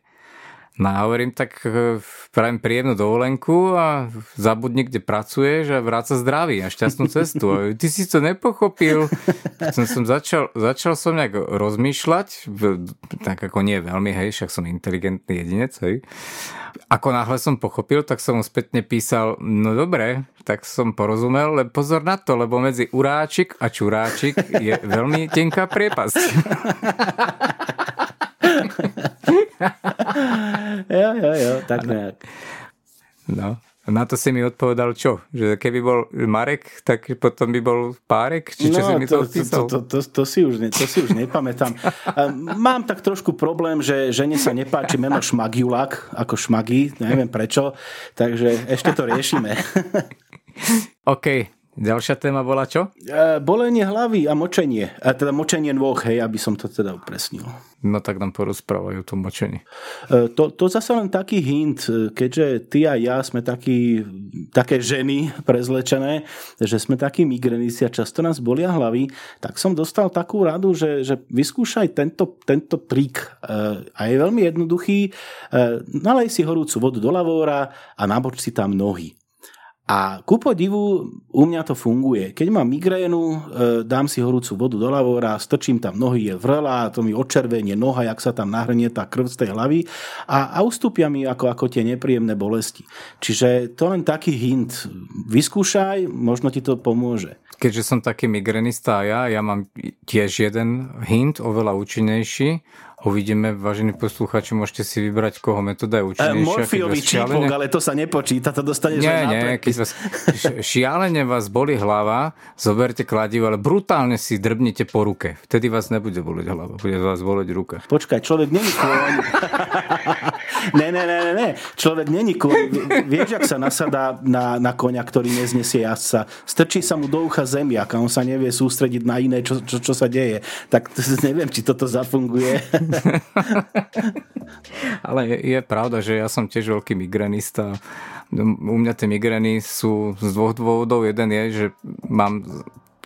No a hovorím, tak e, pravím príjemnú dovolenku a zabudni, kde pracuješ a vráca zdravý a šťastnú cestu. A ty si to nepochopil. Potom som začal, začal som nejak rozmýšľať, tak ako nie veľmi, hej, však som inteligentný jedinec, hej. Ako náhle som pochopil, tak som mu spätne písal, no dobre, tak som porozumel, ale pozor na to, lebo medzi uráčik a čuráčik je veľmi tenká priepasť. jo, jo, jo, tak nejak. No, na to si mi odpovedal čo? Že keby bol Marek, tak potom by bol Párek? Či čo no, si mi to, to, to, to, to, to, si už ne, to si už nepamätám. Mám tak trošku problém, že žene sa nepáči meno Šmagiulak ako Šmagi, neviem prečo, takže ešte to riešime. OK, Ďalšia téma bola čo? E, bolenie hlavy a močenie. A teda močenie nôh, hej, aby som to teda upresnil. No tak nám porozprávajú to močenie. E, to, to zase len taký hint, keďže ty a ja sme takí, také ženy prezlečené, že sme takí migrenici a často nás bolia hlavy, tak som dostal takú radu, že, že vyskúšaj tento, tento trik. E, a je veľmi jednoduchý. E, nalej si horúcu vodu do lavóra a naboč si tam nohy. A ku podivu u mňa to funguje. Keď mám migrénu, e, dám si horúcu vodu do lavóra, strčím tam nohy, je vrela, to mi odčervenie noha, jak sa tam nahrnie tá krv z tej hlavy a, a ustúpia mi ako, ako tie nepríjemné bolesti. Čiže to len taký hint. Vyskúšaj, možno ti to pomôže. Keďže som taký migrenista ja, ja mám tiež jeden hint, oveľa účinnejší Uvidíme, vážení posluchači, môžete si vybrať, koho metóda je účinnejšia. Uh, morfiový čípok, ale to sa nepočíta, to dostaneš Nie, nie, keď vás, šialene vás boli hlava, zoberte kladivo, ale brutálne si drbnite po ruke. Vtedy vás nebude boleť hlava, bude vás boleť ruka. Počkaj, človek není. ne, ne, ne, ne, ne. Človek není kôň. Vieš, ak sa nasadá na, na konia, ktorý neznesie jazdca. Strčí sa mu do ucha zemiak a on sa nevie sústrediť na iné, čo, čo, čo sa deje. Tak neviem, či toto zafunguje. Ale je, je pravda, že ja som tiež veľký migrenista. U mňa tie migrény sú z dvoch dôvodov. Jeden je, že mám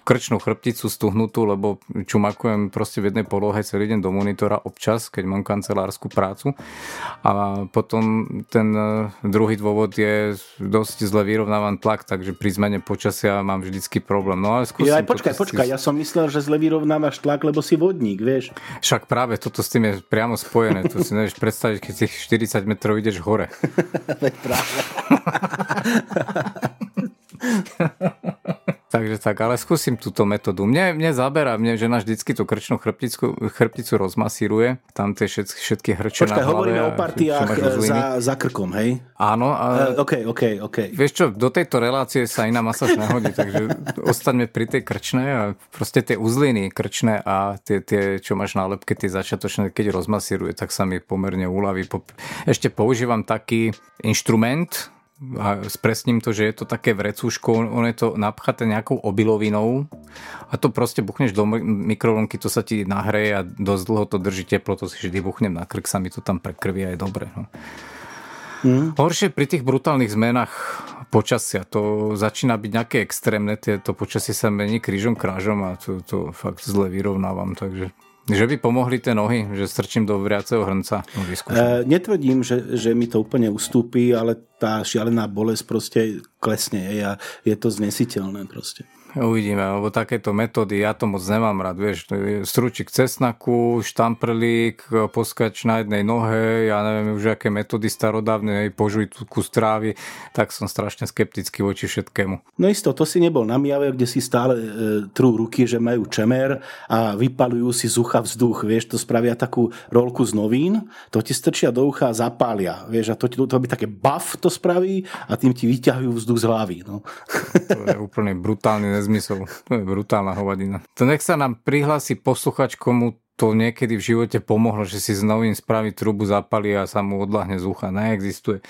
krčnú chrbticu stuhnutú, lebo čumakujem proste v jednej polohe celý deň do monitora občas, keď mám kancelárskú prácu. A potom ten e, druhý dôvod je dosť zle vyrovnávan tlak, takže pri zmene počasia mám vždycky problém. No ale skúsim... Ja, aj počkaj, počkaj, ja som myslel, že zle vyrovnávaš tlak, lebo si vodník, vieš. Však práve toto s tým je priamo spojené. To si nevieš predstaviť, keď si 40 metrov ideš hore. Veď práve. Takže tak, ale skúsim túto metódu. Mne, mne zaberá, mne žena vždycky tú krčnú chrbticu, chrbticu rozmasíruje, tam tie všetky, všetky hrče Počkaj, na hovoríme o partiách za, za krkom, hej? Áno. A, uh, OK, OK, OK. Vieš čo, do tejto relácie sa iná masáž nehodí, takže ostaňme pri tej krčnej a proste tie uzliny krčné a tie, tie čo máš na lepke, tie začiatočné, keď rozmasíruje, tak sa mi pomerne uľaví. Ešte používam taký inštrument, a spresním to, že je to také vrecúško, on je to napchaté nejakou obilovinou a to proste buchneš do mikrovlnky, to sa ti nahreje a dosť dlho to drží teplo, to si vždy buchnem na krk, sa mi to tam prekrví a je dobre. No. Mm. Horšie pri tých brutálnych zmenách počasia, to začína byť nejaké extrémne, to počasie sa mení krížom krážom a to, to fakt zle vyrovnávam, takže že by pomohli tie nohy, že strčím do vriaceho hrnca? No, e, netvrdím, že, že mi to úplne ustúpi, ale tá šialená bolesť proste klesne a je to znesiteľné proste. Uvidíme, lebo takéto metódy, ja to moc nemám rád, vieš, stručík cesnaku, štamprlík, poskač na jednej nohe, ja neviem už aké metódy starodávne, požuj kus trávy, tak som strašne skeptický voči všetkému. No isto, to si nebol na Mijave, kde si stále e, trú ruky, že majú čemer a vypalujú si z ucha vzduch, vieš, to spravia takú rolku z novín, to ti strčia do ucha a zapália, vieš, a to ti to by také buff to spraví a tým ti vyťahujú vzduch z hlavy, no. To je úplne brutálny nezmysel. To je brutálna hovadina. To nech sa nám prihlási posluchač, komu to niekedy v živote pomohlo, že si z novým spraví trubu, zapali a sa mu odlahne z ucha. Neexistuje.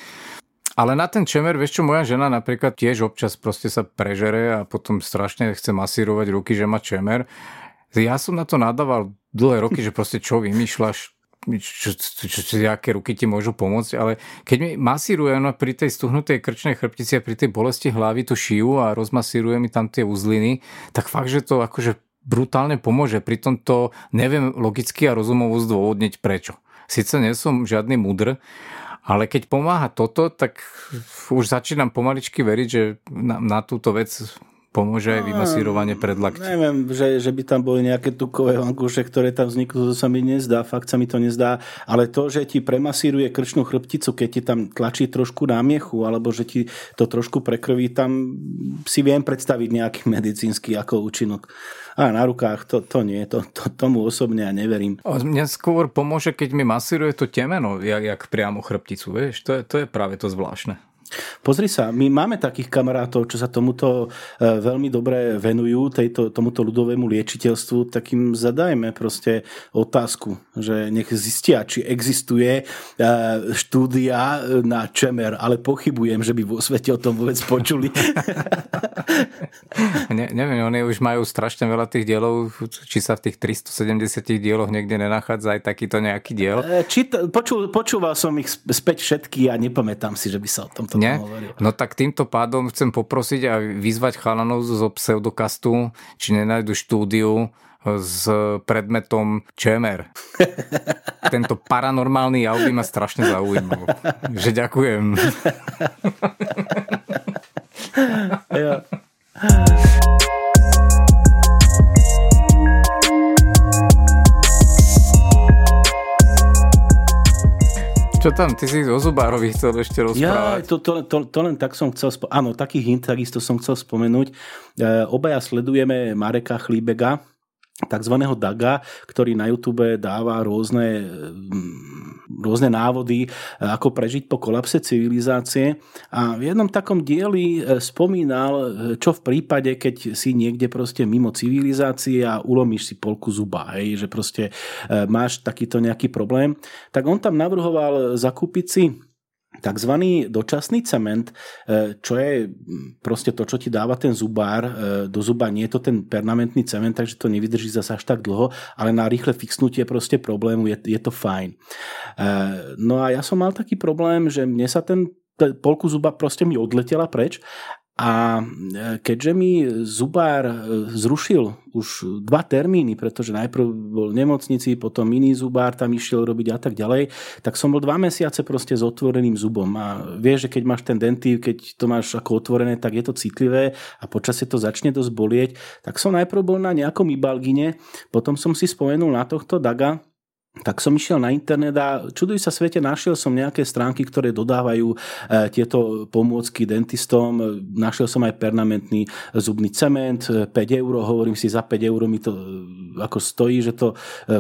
Ale na ten čemer, vieš čo, moja žena napríklad tiež občas proste sa prežere a potom strašne chce masírovať ruky, že má čemer. Ja som na to nadával dlhé roky, že proste čo vymýšľaš, čo, čo, čo, čo, aké ruky ti môžu pomôcť, ale keď mi masíruje no, pri tej stuhnutej krčnej chrbtici a pri tej bolesti hlavy tú šiju a rozmasíruje mi tam tie uzliny, tak fakt, že to akože brutálne pomôže. Pritom to neviem logicky a rozumovo zdôvodniť prečo. Sice nie som žiadny mudr, ale keď pomáha toto, tak už začínam pomaličky veriť, že na, na túto vec pomôže aj vymasírovanie predlakti. Neviem, že, že by tam boli nejaké tukové vankúše, ktoré tam vzniknú, to sa mi nezdá, fakt sa mi to nezdá, ale to, že ti premasíruje krčnú chrbticu, keď ti tam tlačí trošku námiechu, alebo že ti to trošku prekrví, tam si viem predstaviť nejaký medicínsky ako účinok. A na rukách to, to nie, to, to, tomu osobne ja neverím. Mne skôr pomôže, keď mi masíruje to temeno, jak, jak priamo chrbticu, vieš, to je, to je práve to zvláštne. Pozri sa, my máme takých kamarátov, čo sa tomuto e, veľmi dobre venujú, tejto, tomuto ľudovému liečiteľstvu, tak im zadajme proste otázku, že nech zistia, či existuje e, štúdia na čemer, ale pochybujem, že by vo svete o tom vôbec počuli. ne, neviem, oni už majú strašne veľa tých dielov, či sa v tých 370 dieloch niekde nenachádza aj takýto nejaký diel. E, či počul, počúval som ich späť všetky a nepamätám si, že by sa o tomto nie? No tak týmto pádom chcem poprosiť a vyzvať chalanov zo pseudokastu, či nenajdu štúdiu s predmetom čemer. Tento paranormálny jav by ma strašne zaujímal. Že ďakujem. ja. Čo tam? Ty si o Zubárovi chcel ešte rozprávať. Ja, to, to, to, to len tak som chcel spomenúť. Áno, takých takisto som chcel spomenúť. E, obaja sledujeme Mareka Chlíbega, tzv. Daga, ktorý na YouTube dáva rôzne, mm, rôzne návody, e, ako prežiť po kolapse civilizácie. A v jednom takom dieli e, spomínal, e, čo v prípade, keď si niekde proste mimo civilizácie a ulomíš si polku zuba, hej, že proste máš takýto nejaký problém, tak on tam navrhoval zakúpiť si tzv. dočasný cement, e, čo je proste to, čo ti dáva ten zubár e, do zuba. Nie je to ten permanentný cement, takže to nevydrží zase až tak dlho, ale na rýchle fixnutie proste problému je, je to fajn. E, no a ja som mal taký problém, že mne sa ten polku zuba proste mi odletela preč a e, keďže mi zubár e, zrušil už dva termíny, pretože najprv bol v nemocnici, potom iný zubár tam išiel robiť a tak ďalej, tak som bol dva mesiace proste s otvoreným zubom. A vieš, že keď máš ten dentív, keď to máš ako otvorené, tak je to citlivé a počasie to začne dosť bolieť. Tak som najprv bol na nejakom ibalgine, potom som si spomenul na tohto Daga, tak som išiel na internet a čuduj sa svete, našiel som nejaké stránky, ktoré dodávajú e, tieto pomôcky dentistom. Našiel som aj permanentný zubný cement, 5 e, eur, hovorím si, za 5 eur mi to e, ako stojí, že to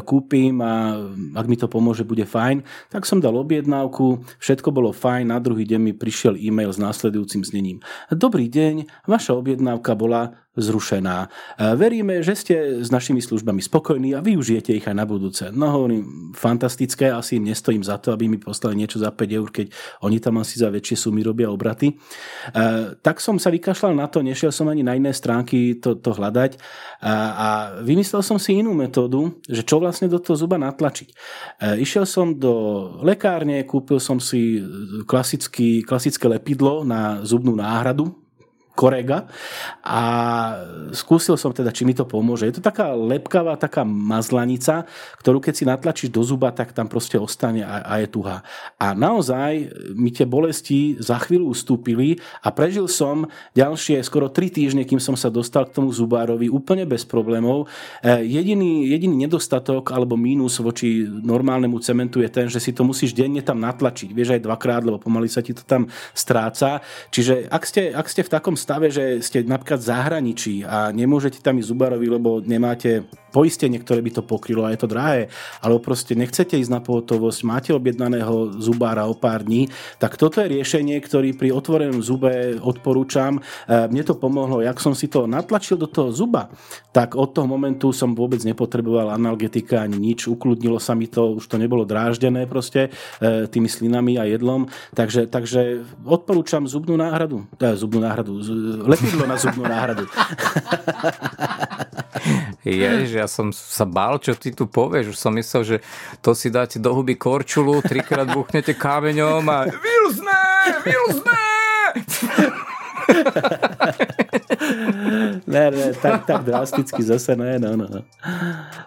kúpim a ak mi to pomôže, bude fajn. Tak som dal objednávku, všetko bolo fajn, na druhý deň mi prišiel e-mail s následujúcim znením. Dobrý deň, vaša objednávka bola zrušená. Veríme, že ste s našimi službami spokojní a využijete ich aj na budúce. No hovorím, fantastické, asi im nestojím za to, aby mi poslali niečo za 5 eur, keď oni tam asi za väčšie sumy robia obraty. Tak som sa vykašľal na to, nešiel som ani na iné stránky to, to hľadať a vymyslel som si inú metódu, že čo vlastne do toho zuba natlačiť. Išiel som do lekárne, kúpil som si klasický, klasické lepidlo na zubnú náhradu, korega a skúsil som teda, či mi to pomôže. Je to taká lepkavá, taká mazlanica, ktorú keď si natlačíš do zuba, tak tam proste ostane a, a je tuhá. A naozaj mi tie bolesti za chvíľu ustúpili a prežil som ďalšie skoro 3 týždne, kým som sa dostal k tomu zubárovi úplne bez problémov. E, jediný, jediný nedostatok alebo mínus voči normálnemu cementu je ten, že si to musíš denne tam natlačiť. Vieš aj dvakrát, lebo pomaly sa ti to tam stráca. Čiže ak ste, ak ste v takom stave, že ste napríklad v zahraničí a nemôžete tam ísť zubarovi, lebo nemáte poistenie, ktoré by to pokrylo a je to drahé, alebo proste nechcete ísť na pohotovosť, máte objednaného zubára o pár dní, tak toto je riešenie, ktorý pri otvorenom zube odporúčam. E, mne to pomohlo, jak som si to natlačil do toho zuba, tak od toho momentu som vôbec nepotreboval analgetika ani nič, ukludnilo sa mi to, už to nebolo dráždené proste e, tými slinami a jedlom, takže, takže odporúčam zubnú náhradu, teda zubnú náhradu, lepidlo na zubnú náhradu. Jež, ja som sa bál, čo ty tu povieš. Už som myslel, že to si dáte do huby korčulu, trikrát buchnete kameňom a vylzne, vylzne! ne, ne, tak, tak drasticky zase ne, no, no.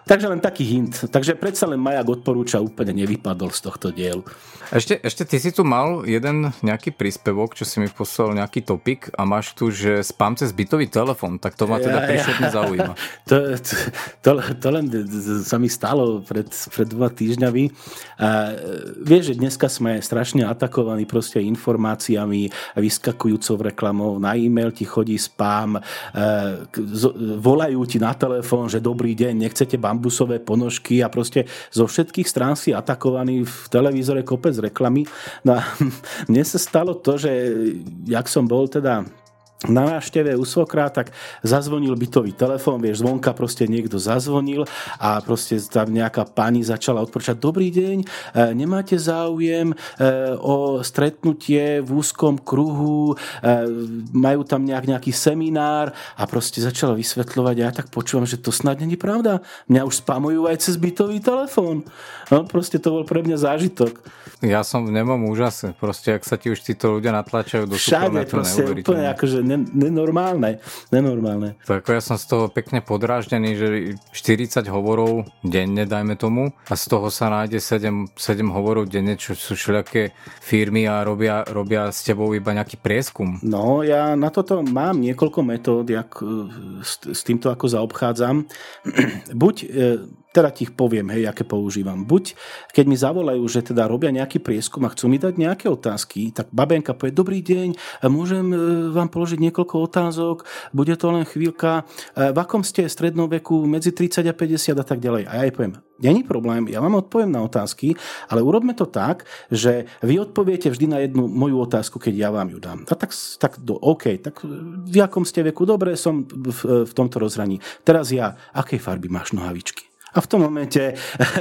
Takže len taký hint. Takže predsa len Majak odporúča úplne nevypadol z tohto dielu. Ešte, ešte ty si tu mal jeden nejaký príspevok, čo si mi poslal nejaký topik a máš tu, že spám cez bytový telefon, tak to ma teda ja, ja. zaujíma. To, to, to, to len sa mi stalo pred, pred dva týždňami. A, vieš, že dneska sme strašne atakovaní proste informáciami, vyskakujúcou reklamou, na e-mail ti chodí spám, volajú ti na telefón, že dobrý deň, nechcete bambusové ponožky a proste zo všetkých strán si atakovaný v televízore kopec reklamy. No a mne sa stalo to, že jak som bol teda na návšteve u svokra, tak zazvonil bytový telefón, vieš, zvonka proste niekto zazvonil a proste tam nejaká pani začala odporúčať, dobrý deň, e, nemáte záujem e, o stretnutie v úzkom kruhu, e, majú tam nejak nejaký seminár a proste začala vysvetľovať a ja tak počúvam, že to snad není pravda. Mňa už spamujú aj cez bytový telefón. No proste to bol pre mňa zážitok. Ja som v nemom úžase. Proste, ak sa ti už títo ľudia natlačajú do Všade, proste úplne akože nenormálne. nenormálne. Tak ja som z toho pekne podráždený, že 40 hovorov denne, dajme tomu, a z toho sa nájde 7, 7 hovorov denne, čo sú všelijaké firmy a robia, robia s tebou iba nejaký prieskum. No, ja na toto mám niekoľko metód, jak e, s, s týmto ako zaobchádzam. Buď e, Teda ti ich poviem, hej, aké používam. Buď, keď mi zavolajú, že teda robia nejaký prieskum a chcú mi dať nejaké otázky, tak babenka povie, dobrý deň, môžem e, vám položiť niekoľko otázok, bude to len chvíľka, e, v akom ste strednom veku, medzi 30 a 50 a tak ďalej. A ja jej poviem, není problém, ja vám odpoviem na otázky, ale urobme to tak, že vy odpoviete vždy na jednu moju otázku, keď ja vám ju dám. A tak, tak do, OK, tak v akom ste veku, dobre, som v, v tomto rozhraní. Teraz ja, akej farby máš nohavičky? A v tom momente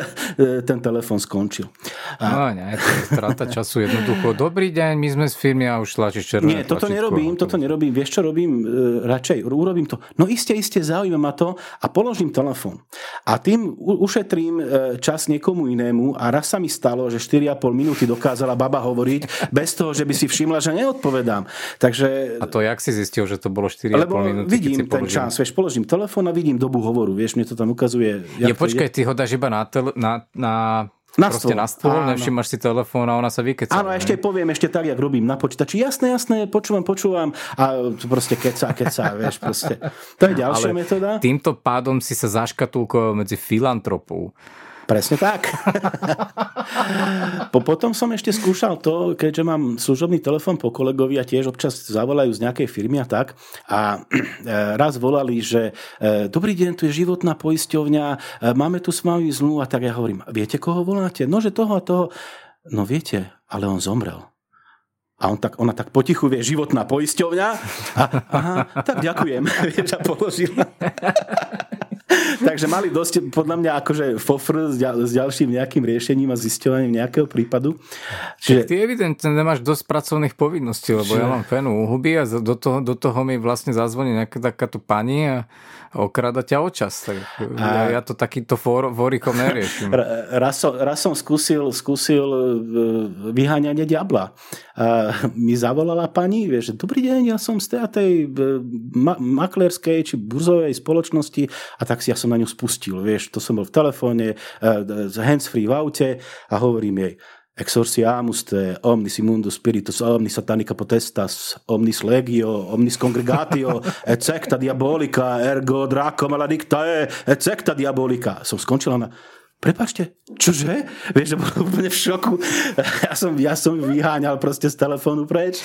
ten telefon skončil. A... No nie, to je strata času jednoducho. Dobrý deň, my sme z firmy a už tlačíš červené Nie, toto tlačítko. nerobím, toto nerobím. Vieš, čo robím? E, radšej urobím to. No iste, iste, zaujíma ma to a položím telefon. A tým ušetrím e, čas niekomu inému a raz sa mi stalo, že 4,5 minúty dokázala baba hovoriť bez toho, že by si všimla, že neodpovedám. Takže... A to jak si zistil, že to bolo 4,5 minúty? vidím ten čas, vieš, položím telefón a vidím dobu hovoru. Vieš, mne to tam ukazuje. Je počkaj, ty ho dáš iba na, tel- na, na na stôl. na stôl, nevšimáš si telefón a ona sa vykeca. Áno, ešte poviem ešte tak, jak robím na počítači. Jasné, jasné, počúvam, počúvam a proste keca, keca, vieš, proste. To je ďalšia Ale metóda. Týmto pádom si sa zaškatulkoval medzi filantropou. Presne tak. po, potom som ešte skúšal to, keďže mám služobný telefon po kolegovi a tiež občas zavolajú z nejakej firmy a tak. A e, raz volali, že e, dobrý deň, tu je životná poisťovňa, e, máme tu s vami a tak ja hovorím, viete, koho voláte? No, že toho a toho. No viete, ale on zomrel. A on tak, ona tak potichu vie, životná poisťovňa. A, aha, tak ďakujem, vieš, a položila. Takže mali dosť, podľa mňa, akože fofr s, ďal, s ďalším nejakým riešením a zisťovaním nejakého prípadu. Čiže... Ty evidentne nemáš dosť pracovných povinností, lebo Čiže... ja mám fenu u huby a do toho, do toho mi vlastne zazvoní nejaká takáto pani a okrada ťa o čas. Tak a... ja, ja to takýto for, forikom neriešim. Raz som, raz som skúsil, skúsil e, vyháňanie diabla. A mi zavolala pani, vieš, dobrý deň, ja som z tej ma- maklerskej či burzovej spoločnosti a tak si ja som na ňu spustil, vieš, to som bol v telefóne, e, z handsfree v aute a hovorím jej, exorciamus te omnis immundus spiritus omnis satanica potestas omnis legio omnis congregatio et secta diabolica ergo draco maledicta et secta diabolica som skončila na Prepačte, čože? Vieš, že bol úplne v šoku. Ja som, ja som vyháňal proste z telefónu preč.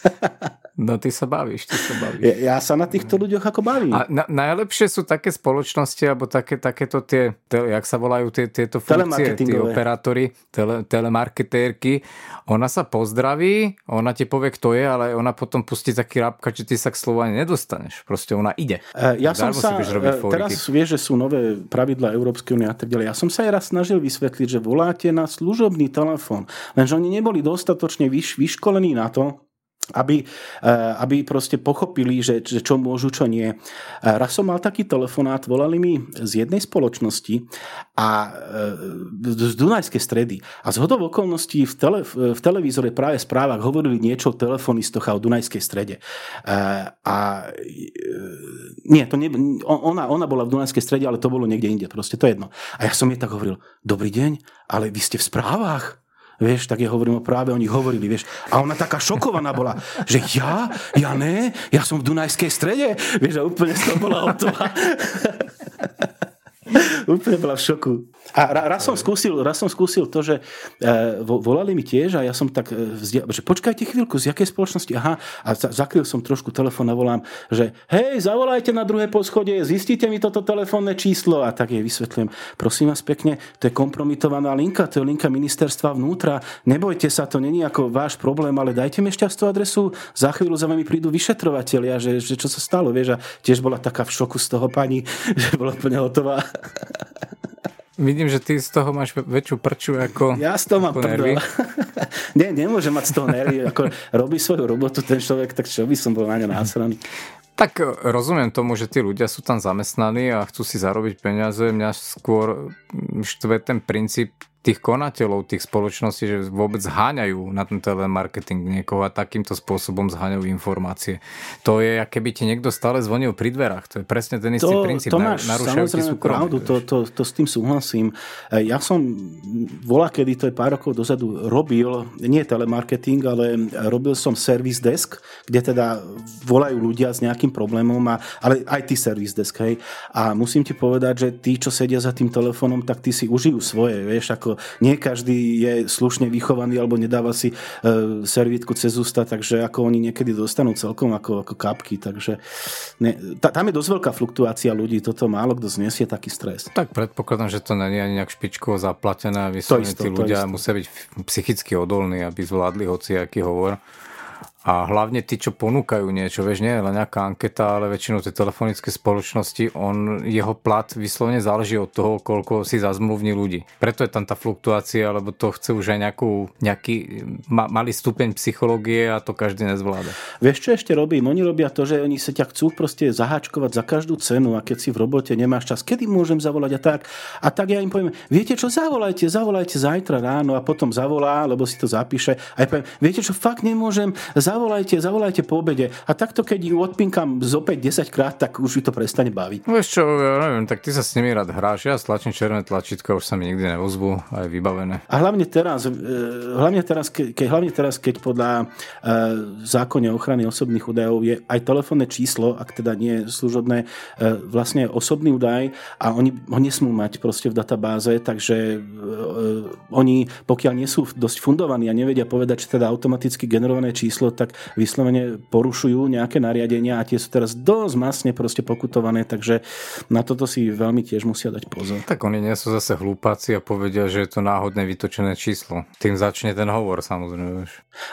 No ty sa bavíš, ty sa bavíš. Ja, ja sa na týchto ľuďoch ako bavím. A na, najlepšie sú také spoločnosti, alebo také, takéto tie, tele, jak sa volajú tie, tieto funkcie, tie operátory, tele, telemarketérky. Ona sa pozdraví, ona ti povie, kto je, ale ona potom pustí taký rapka, že ty sa k slovu ani nedostaneš. Proste ona ide. Uh, ja som sa, teraz vieš, že sú nové pravidla Európskej únie a tak ďalej. Ja som sa aj raz snažil vysvetliť, že voláte na služobný telefón, lenže oni neboli dostatočne vyš, vyškolení na to, aby, eh, aby proste pochopili, že, že čo môžu, čo nie. Eh, raz som mal taký telefonát, volali mi z jednej spoločnosti a eh, z Dunajskej stredy. A z hodov okolností v, tele, v televízore práve správach hovorili niečo o telefonistoch a o Dunajskej strede. A nie, to ne, ona, ona bola v Dunajskej strede, ale to bolo niekde inde. Proste to je jedno. A ja som jej tak hovoril, dobrý deň, ale vy ste v správach? Vieš, tak ja hovorím o práve, oni hovorili, vieš. A ona taká šokovaná bola, že ja? Ja ne? Ja som v Dunajskej strede? Vieš, a úplne z toho bola hotová. Úplne bola v šoku. A raz som skúsil, raz som skúsil to, že e, volali mi tiež a ja som tak, e, vzdia, že počkajte chvíľku, z jakej spoločnosti? Aha, a zakryl som trošku telefón a volám, že hej, zavolajte na druhé poschodie, zistite mi toto telefónne číslo a tak jej vysvetlím. Prosím vás pekne, to je kompromitovaná linka, to je linka ministerstva vnútra. Nebojte sa, to není ako váš problém, ale dajte mi šťastnú adresu, za chvíľu za vami prídu vyšetrovateľia, že, že čo sa stalo, vieš, a tiež bola taká v šoku z toho pani, že bola úplne hotová. Vidím, že ty z toho máš väčšiu prču ako Ja z toho mám prdel. Nie, nemôže mať z toho nervy. Ako robí svoju robotu ten človek, tak čo by som bol na ňa násraný. Tak e, rozumiem tomu, že tí ľudia sú tam zamestnaní a chcú si zarobiť peniaze. Mňa skôr štve ten princíp tých konateľov, tých spoločností, že vôbec zháňajú na ten telemarketing niekoho a takýmto spôsobom zháňajú informácie. To je, keby ti niekto stále zvonil pri dverách. To je presne ten istý to, princíp. To máš samozrejme pravdu, to, to, to s tým súhlasím. E, ja som volá, kedy to je pár rokov dozadu, robil, nie telemarketing, ale robil som service desk, kde teda volajú ľudia s nejakým problémom, a, ale aj ty service desk, hej. A musím ti povedať, že tí, čo sedia za tým telefónom, tak tí si užijú svoje, vieš, ako nie každý je slušne vychovaný alebo nedáva si e, servítku cez ústa, takže ako oni niekedy dostanú celkom ako, ako kapky, takže ne, ta, tam je dosť veľká fluktuácia ľudí, toto málo kto znesie taký stres. Tak predpokladám, že to není ani nejak špičkovo zaplatené vyslovene tí ľudia musia byť psychicky odolní, aby zvládli hociaký hovor. A hlavne tí, čo ponúkajú niečo, vieš, nie je len nejaká anketa, ale väčšinou tie telefonické spoločnosti, on, jeho plat vyslovene záleží od toho, koľko si zazmluvní ľudí. Preto je tam tá fluktuácia, lebo to chce už aj nejakú, nejaký ma, malý stupeň psychológie a to každý nezvláda. Vieš, čo ešte robím? Oni robia to, že oni sa ťa chcú proste zaháčkovať za každú cenu a keď si v robote nemáš čas, kedy môžem zavolať a tak. A tak ja im poviem, viete čo, zavolajte, zavolajte zajtra ráno a potom zavolá, lebo si to zapíše. A ja poviem, viete čo, fakt nemôžem, zavolajte, zavolajte po obede. A takto, keď ju odpinkam z opäť 10 krát, tak už ju to prestane baviť. Vieš čo, ja neviem, tak ty sa s nimi rád hráš, ja stlačím červené tlačítka, už sa mi nikdy nevozbu, aj vybavené. A hlavne teraz, e, hlavne teraz, keď, hlavne teraz, keď podľa e, zákone ochrany osobných údajov je aj telefónne číslo, ak teda nie je služobné, e, vlastne osobný údaj a oni ho nesmú mať proste v databáze, takže oni, pokiaľ nie sú dosť fundovaní a nevedia povedať, že teda automaticky generované číslo, tak vyslovene porušujú nejaké nariadenia a tie sú teraz dosť masne proste pokutované, takže na toto si veľmi tiež musia dať pozor. Tak oni nie sú zase hlúpaci a povedia, že je to náhodné vytočené číslo. Tým začne ten hovor, samozrejme. Vieš.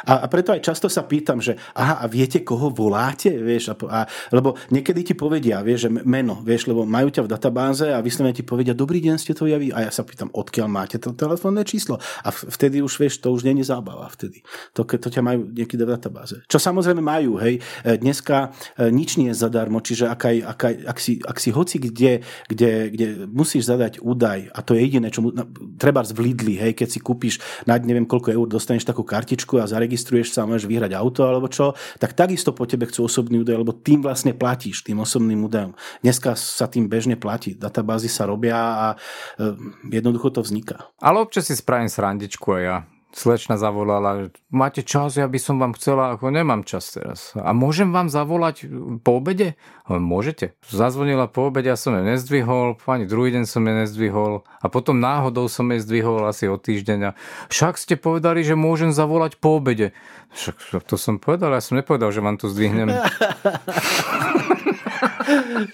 A, a preto aj často sa pýtam, že aha, a viete, koho voláte? Vieš, a, a, lebo niekedy ti povedia, vieš, že meno, vieš, lebo majú ťa v databáze a vyslovene ti povedia, dobrý deň, ste to javí. A ja sa pýtam, odkiaľ máte to telefónne číslo? A vtedy už, vieš, to už není zábava vtedy. To, to ťa majú niekedy v databáze databáze. Čo samozrejme majú, hej. E, dneska e, nič nie je zadarmo, čiže ak, aj, ak, aj, ak, si, ak si hoci kde, kde, kde musíš zadať údaj, a to je jediné, čo mu, treba v Lidli, hej, keď si kúpiš na neviem koľko eur, dostaneš takú kartičku a zaregistruješ sa a môžeš vyhrať auto alebo čo, tak takisto po tebe chcú osobný údaj, lebo tým vlastne platíš, tým osobným údajom. Dneska sa tým bežne platí, databázy sa robia a e, jednoducho to vzniká. Ale občas si spravím srandičku a ja slečna zavolala, máte čas, ja by som vám chcela, ako nemám čas teraz. A môžem vám zavolať po obede? Môžete. Zazvonila po obede, ja som jej nezdvihol, ani druhý deň som jej nezdvihol a potom náhodou som jej zdvihol asi o týždeň a však ste povedali, že môžem zavolať po obede. Však to som povedal, ja som nepovedal, že vám to zdvihnem.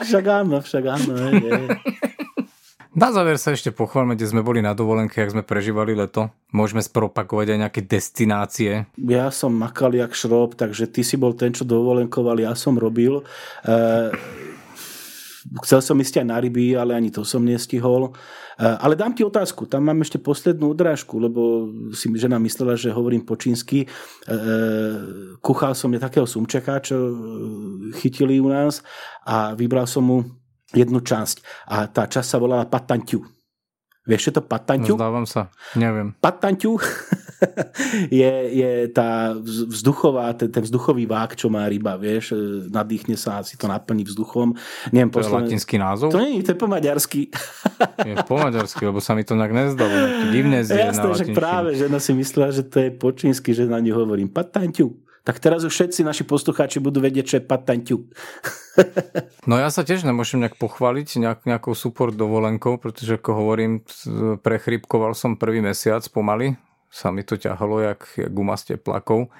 však áno, však áno. Je, je. Na záver sa ešte pochváľme, kde sme boli na dovolenke, ak sme prežívali leto. Môžeme spropagovať aj nejaké destinácie. Ja som makal jak šrob, takže ty si bol ten, čo dovolenkoval, ja som robil. E, chcel som ísť aj na ryby, ale ani to som nestihol. E, ale dám ti otázku, tam mám ešte poslednú odrážku, lebo si žena myslela, že hovorím po čínsky. E, kuchal som je takého sumčeka, čo chytili u nás a vybral som mu jednu časť a tá časť sa volala Patanťu. Vieš, čo to Patanťu? Zdávam sa, neviem. Patanťu je, je tá vzduchová, ten, ten vzduchový vák, čo má ryba, vieš, nadýchne sa a si to naplní vzduchom. Neviem, to posledné... je latinský názov? To nie, to je po maďarsky. je po maďarsky, lebo sa mi to tak nezdalo. Divné zje Jasné, že práve žena si myslela, že to je po čínsky, že na ňu hovorím Patanťu tak teraz už všetci naši poslucháči budú vedieť, čo je patenťu. no ja sa tiež nemôžem nejak pochváliť nejak, nejakou support dovolenkou, pretože ako hovorím, prechrypkoval som prvý mesiac pomaly, sa mi to ťahalo jak, jak guma z teplakov.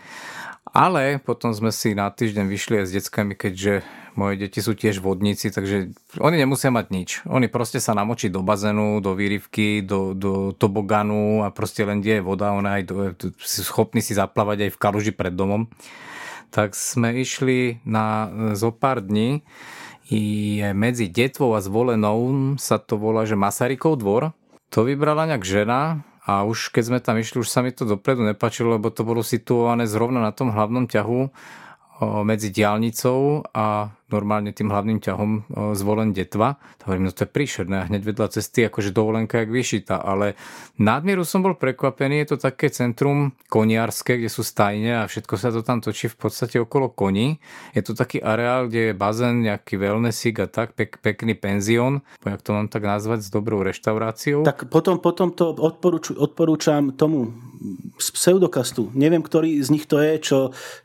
Ale potom sme si na týždeň vyšli aj s deckami, keďže moje deti sú tiež vodníci, takže oni nemusia mať nič. Oni proste sa namočiť do bazénu, do výrivky, do, do toboganu a proste len kde je voda, ona aj do, sú schopní si zaplávať aj v kaluži pred domom. Tak sme išli na zo pár dní je medzi detvou a zvolenou sa to volá, že Masarykov dvor. To vybrala nejak žena, a už keď sme tam išli, už sa mi to dopredu nepačilo, lebo to bolo situované zrovna na tom hlavnom ťahu medzi diálnicou a normálne tým hlavným ťahom zvolen detva. To hovorím, no to je príšerné hneď vedľa cesty akože dovolenka jak vyšita, ale nadmieru som bol prekvapený, je to také centrum koniarské, kde sú stajne a všetko sa to tam točí v podstate okolo koní. Je to taký areál, kde je bazén, nejaký wellnessik a tak, pek, pekný penzión, jak to mám tak nazvať, s dobrou reštauráciou. Tak potom, potom to odporúču, odporúčam tomu z pseudokastu. Neviem, ktorý z nich to je, čo,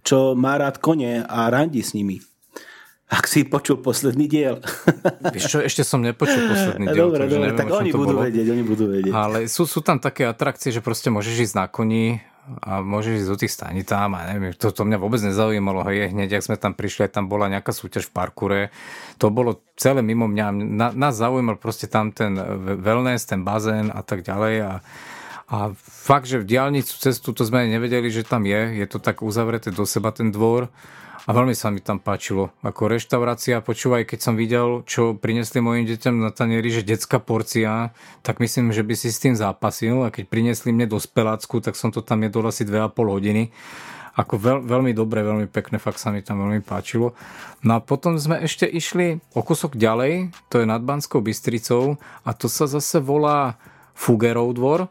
čo má rád kone a randi s nimi. Ak si počul posledný diel. Vieš čo, ešte som nepočul posledný diel. Dobre, dobre, neviem, tak oni budú bolo. vedieť, oni budú vedieť. Ale sú, sú tam také atrakcie, že proste môžeš ísť na koni a môžeš ísť do tých staní tam a neviem, to, to mňa vôbec nezaujímalo. Hej, hneď, ak sme tam prišli, tam bola nejaká súťaž v parkure. To bolo celé mimo mňa. Na, nás zaujímal proste tam ten wellness, ten bazén a tak ďalej a a fakt, že v diálnicu cestu to sme nevedeli, že tam je. Je to tak uzavreté do seba ten dvor. A veľmi sa mi tam páčilo. Ako reštaurácia, počúvaj, keď som videl, čo prinesli mojim deťom na tanieri, že detská porcia, tak myslím, že by si s tým zápasil. A keď priniesli mne do spelácku, tak som to tam jedol asi 2,5 hodiny. Ako veľ, veľmi dobre, veľmi pekné, fakt sa mi tam veľmi páčilo. No a potom sme ešte išli o kúsok ďalej, to je nad Banskou Bystricou a to sa zase volá Fugerov dvor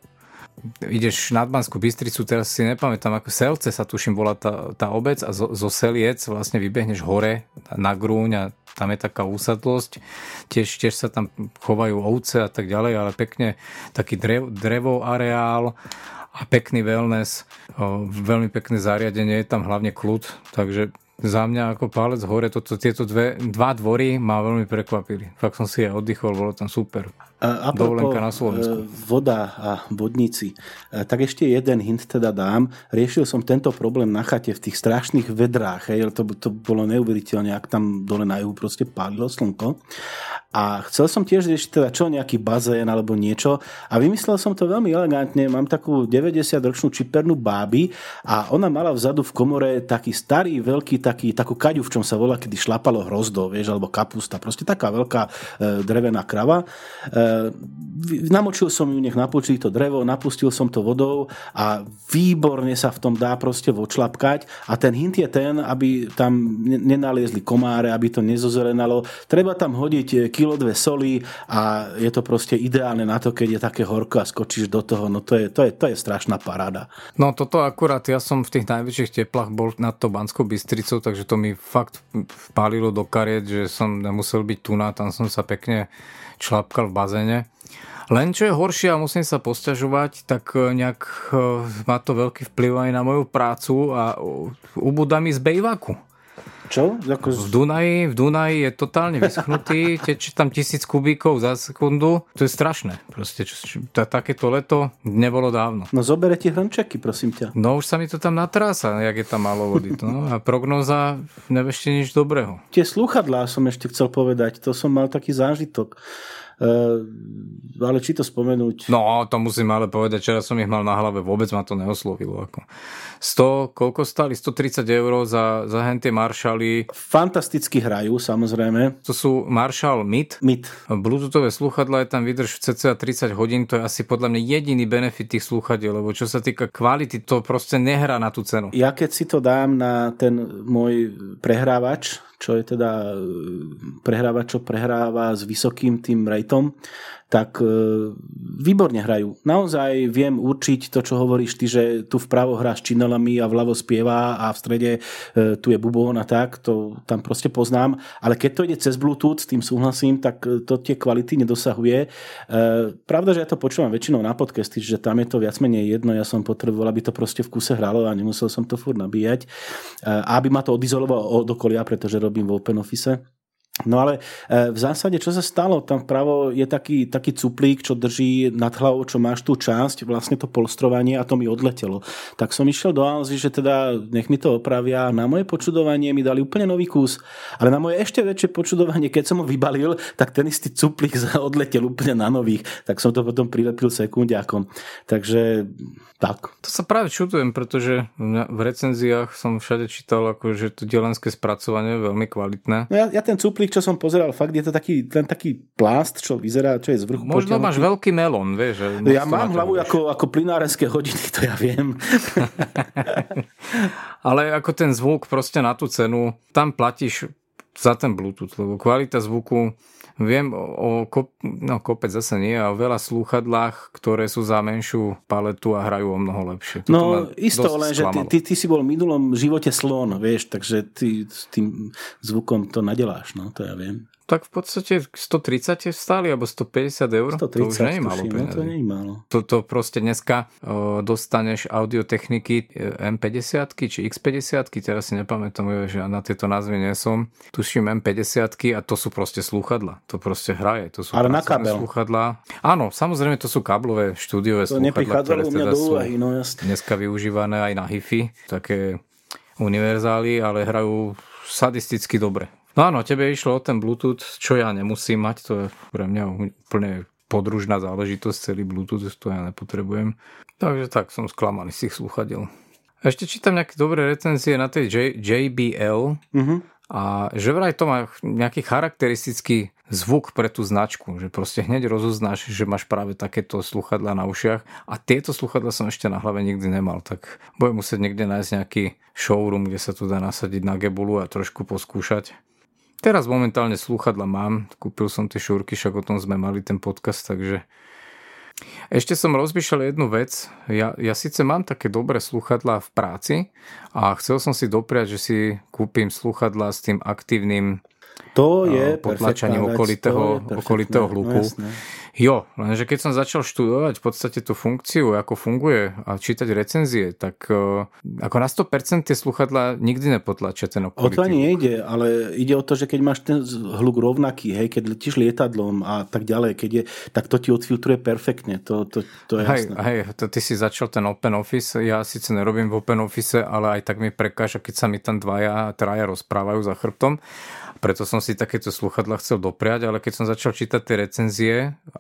ideš na Banskú Bystricu, teraz si nepamätám, ako Selce sa tuším bola tá, tá obec a zo, zo Seliec vlastne vybehneš hore na Grúň a tam je taká úsadlosť, tiež, tiež sa tam chovajú ovce a tak ďalej, ale pekne taký drev, drevo areál a pekný wellness, veľmi pekné zariadenie, je tam hlavne kľud, takže za mňa ako palec hore, toto, tieto dve, dva dvory ma veľmi prekvapili. Fakt som si aj oddychol, bolo tam super. A Dovolenka na Slovensku. E, voda a vodníci. E, tak ešte jeden hint teda dám. Riešil som tento problém na chate v tých strašných vedrách. Hej, to, to bolo neuveriteľne, ak tam dole na juhu proste pálilo slnko. A chcel som tiež riešiť teda čo, nejaký bazén alebo niečo. A vymyslel som to veľmi elegantne. Mám takú 90-ročnú čipernú báby a ona mala vzadu v komore taký starý, veľký, taký, takú kaďu, v čom sa volá, kedy šlapalo hrozdo, vieš, alebo kapusta. Proste taká veľká e, drevená krava. E, namočil som ju, nech napočí to drevo, napustil som to vodou a výborne sa v tom dá proste vočlapkať a ten hint je ten, aby tam nenaliezli komáre, aby to nezozelenalo. Treba tam hodiť eh, kilo dve soli a je to proste ideálne na to, keď je také horko a skočíš do toho, no to je, to je, to je strašná paráda. No toto akurát, ja som v tých najväčších teplách bol nad to Banskou Bystricou, takže to mi fakt vpálilo do kariet, že som nemusel byť tu na, tam som sa pekne člapkal v bazéne. Len čo je horšie a musím sa posťažovať, tak e, nejak e, má to veľký vplyv aj na moju prácu a ubúda mi z bejvaku. Čo? Ako... V, Dunaji, v Dunaji je totálne vyschnutý, tečie tam tisíc kubíkov za sekundu. To je strašné. Proste, čo, čo, takéto leto nebolo dávno. No zobere ti hrnčeky, prosím ťa. No už sa mi to tam natrása, jak je tam málo vody. No, a prognoza nevešte nič dobrého. Tie sluchadlá som ešte chcel povedať. To som mal taký zážitok Uh, ale či to spomenúť? No, to musím ale povedať, včera som ich mal na hlave, vôbec ma to neoslovilo. Ako. 100, koľko stali? 130 eur za, za hentie Marshally. Fantasticky hrajú, samozrejme. To sú Marshall MIT. MIT. Bluetoothové sluchadla je tam vydrž v cca 30 hodín, to je asi podľa mňa jediný benefit tých sluchadiel, lebo čo sa týka kvality, to proste nehrá na tú cenu. Ja keď si to dám na ten môj prehrávač, čo je teda prehrávač, čo prehráva s vysokým tým rateom, tak e, výborne hrajú. Naozaj viem určiť to, čo hovoríš ty, že tu vpravo hrá s činelami a vľavo spieva a v strede e, tu je bubón a tak, to tam proste poznám. Ale keď to ide cez Bluetooth, s tým súhlasím, tak to tie kvality nedosahuje. Pravda, že ja to počúvam väčšinou na podcasty, že tam je to viac menej jedno, ja som potreboval, aby to proste v kuse hralo a nemusel som to furt nabíjať. Aby ma to odizolovalo od okolia, pretože robím v Open Office. No ale e, v zásade, čo sa stalo? Tam vpravo je taký, taký cuplík, čo drží nad hlavou, čo máš tú časť, vlastne to polstrovanie a to mi odletelo. Tak som išiel do Alzy, že teda nech mi to opravia. Na moje počudovanie mi dali úplne nový kus, ale na moje ešte väčšie počudovanie, keď som ho vybalil, tak ten istý cuplík odletel úplne na nových. Tak som to potom prilepil sekundiakom. Takže tak. To sa práve čudujem, pretože v recenziách som všade čítal, ako, že to dielenské spracovanie je veľmi kvalitné. No ja, ja ten cuplík, čo som pozeral, fakt je to taký, ten taký plást, čo vyzerá, čo je z vrchu. Možno máš veľký melón, vieš. Že ja mám hlavu ako, ako plinárenské hodiny, to ja viem. Ale ako ten zvuk proste na tú cenu, tam platíš za ten Bluetooth, lebo kvalita zvuku Viem o, kop, no kopec zase nie, a o veľa slúchadlách, ktoré sú za menšiu paletu a hrajú o mnoho lepšie. Toto no isto, len že ty, ty, ty si bol v minulom živote slon, vieš, takže ty s tým zvukom to nadeláš, no to ja viem tak v podstate 130 stáli, alebo 150 eur. 130, to už nie je málo no, to nie málo. Toto proste dneska o, dostaneš audiotechniky e, M50 či X50, teraz si nepamätám, že ja na tieto názvy nie som. Tuším M50 a to sú proste slúchadla. To proste hraje. To sú Ale na kabel. Slúchadla. Áno, samozrejme to sú káblové štúdiové to slúchadla, ktoré teda do úvahy, no jasne. dneska využívané aj na HIFI. Také univerzály, ale hrajú sadisticky dobre. No áno, tebe išlo o ten Bluetooth, čo ja nemusím mať, to je pre mňa úplne podružná záležitosť, celý Bluetooth, to ja nepotrebujem. Takže tak, som sklamaný z tých slúchadiel. Ešte čítam nejaké dobré recenzie na tej J, JBL uh-huh. a že vraj to má nejaký charakteristický zvuk pre tú značku, že proste hneď rozoznáš, že máš práve takéto sluchadla na ušiach a tieto sluchadla som ešte na hlave nikdy nemal, tak budem musieť niekde nájsť nejaký showroom, kde sa to dá nasadiť na gebulu a trošku poskúšať. Teraz momentálne slúchadla mám, kúpil som tie šúrky, však o tom sme mali ten podcast, takže ešte som rozmýšľal jednu vec. Ja, ja síce mám také dobré slúchadlá v práci a chcel som si dopriať, že si kúpim slúchadlá s tým aktívnym to je potlačaním okolitého, okolitého hluku. No, Jo, lenže keď som začal študovať v podstate tú funkciu, ako funguje a čítať recenzie, tak uh, ako na 100% tie sluchadla nikdy nepotlačia ten okolitý. O to ani nejde, ale ide o to, že keď máš ten hluk rovnaký, hej, keď letíš lietadlom a tak ďalej, keď je, tak to ti odfiltruje perfektne, to, to, to je hej, jasné. Hej, to ty si začal ten Open Office, ja síce nerobím v Open Office, ale aj tak mi prekáža, keď sa mi tam dvaja traja rozprávajú za chrbtom. Preto som si takéto sluchadla chcel dopriať, ale keď som začal čítať tie recenzie,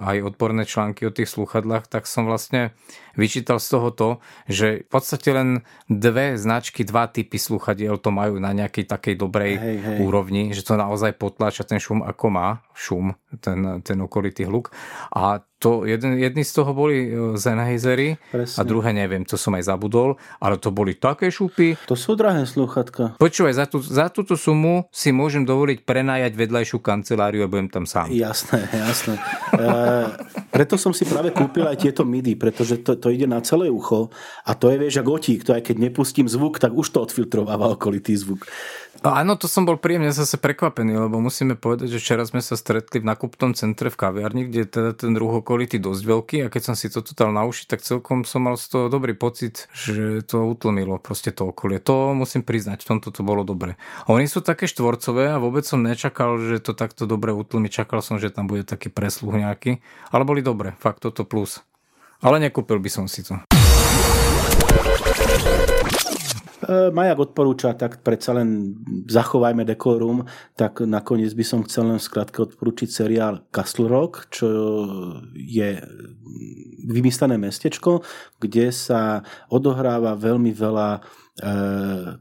aj odborné články o tých sluchadlách, tak som vlastne vyčítal z toho to, že v podstate len dve značky, dva typy sluchadiel to majú na nejakej takej dobrej hej, hej. úrovni, že to naozaj potláča ten šum ako má, šum, ten, ten okolitý hluk. A to jeden, jedni z toho boli e, Sennheisery a druhé neviem, to som aj zabudol, ale to boli také šupy. To sú drahé sluchatka. Počúvaj, za, tú, za túto sumu si môžem dovoliť prenajať vedľajšiu kanceláriu a budem tam sám. Jasné, jasné. e, preto som si práve kúpil aj tieto MIDI, pretože to, to ide na celé ucho a to je, vieš, ako otík, to aj keď nepustím zvuk, tak už to odfiltrováva okolitý zvuk. Áno, to som bol príjemne zase prekvapený, lebo musíme povedať, že včera sme sa stretli v nakupnom centre v kaviarni, kde teda ten druh okolitý dosť veľký a keď som si to dal na uši, tak celkom som mal z toho dobrý pocit, že to utlmilo proste to okolie. To musím priznať, v tomto to bolo dobre. Oni sú také štvorcové a vôbec som nečakal, že to takto dobre utlmi. Čakal som, že tam bude taký presluh nejaký, ale boli dobre, fakt toto plus. Ale nekúpil by som si to. E, Majak odporúča, tak predsa len zachovajme dekorum, tak nakoniec by som chcel len skrátke odporúčiť seriál Castle Rock, čo je vymyslené mestečko, kde sa odohráva veľmi veľa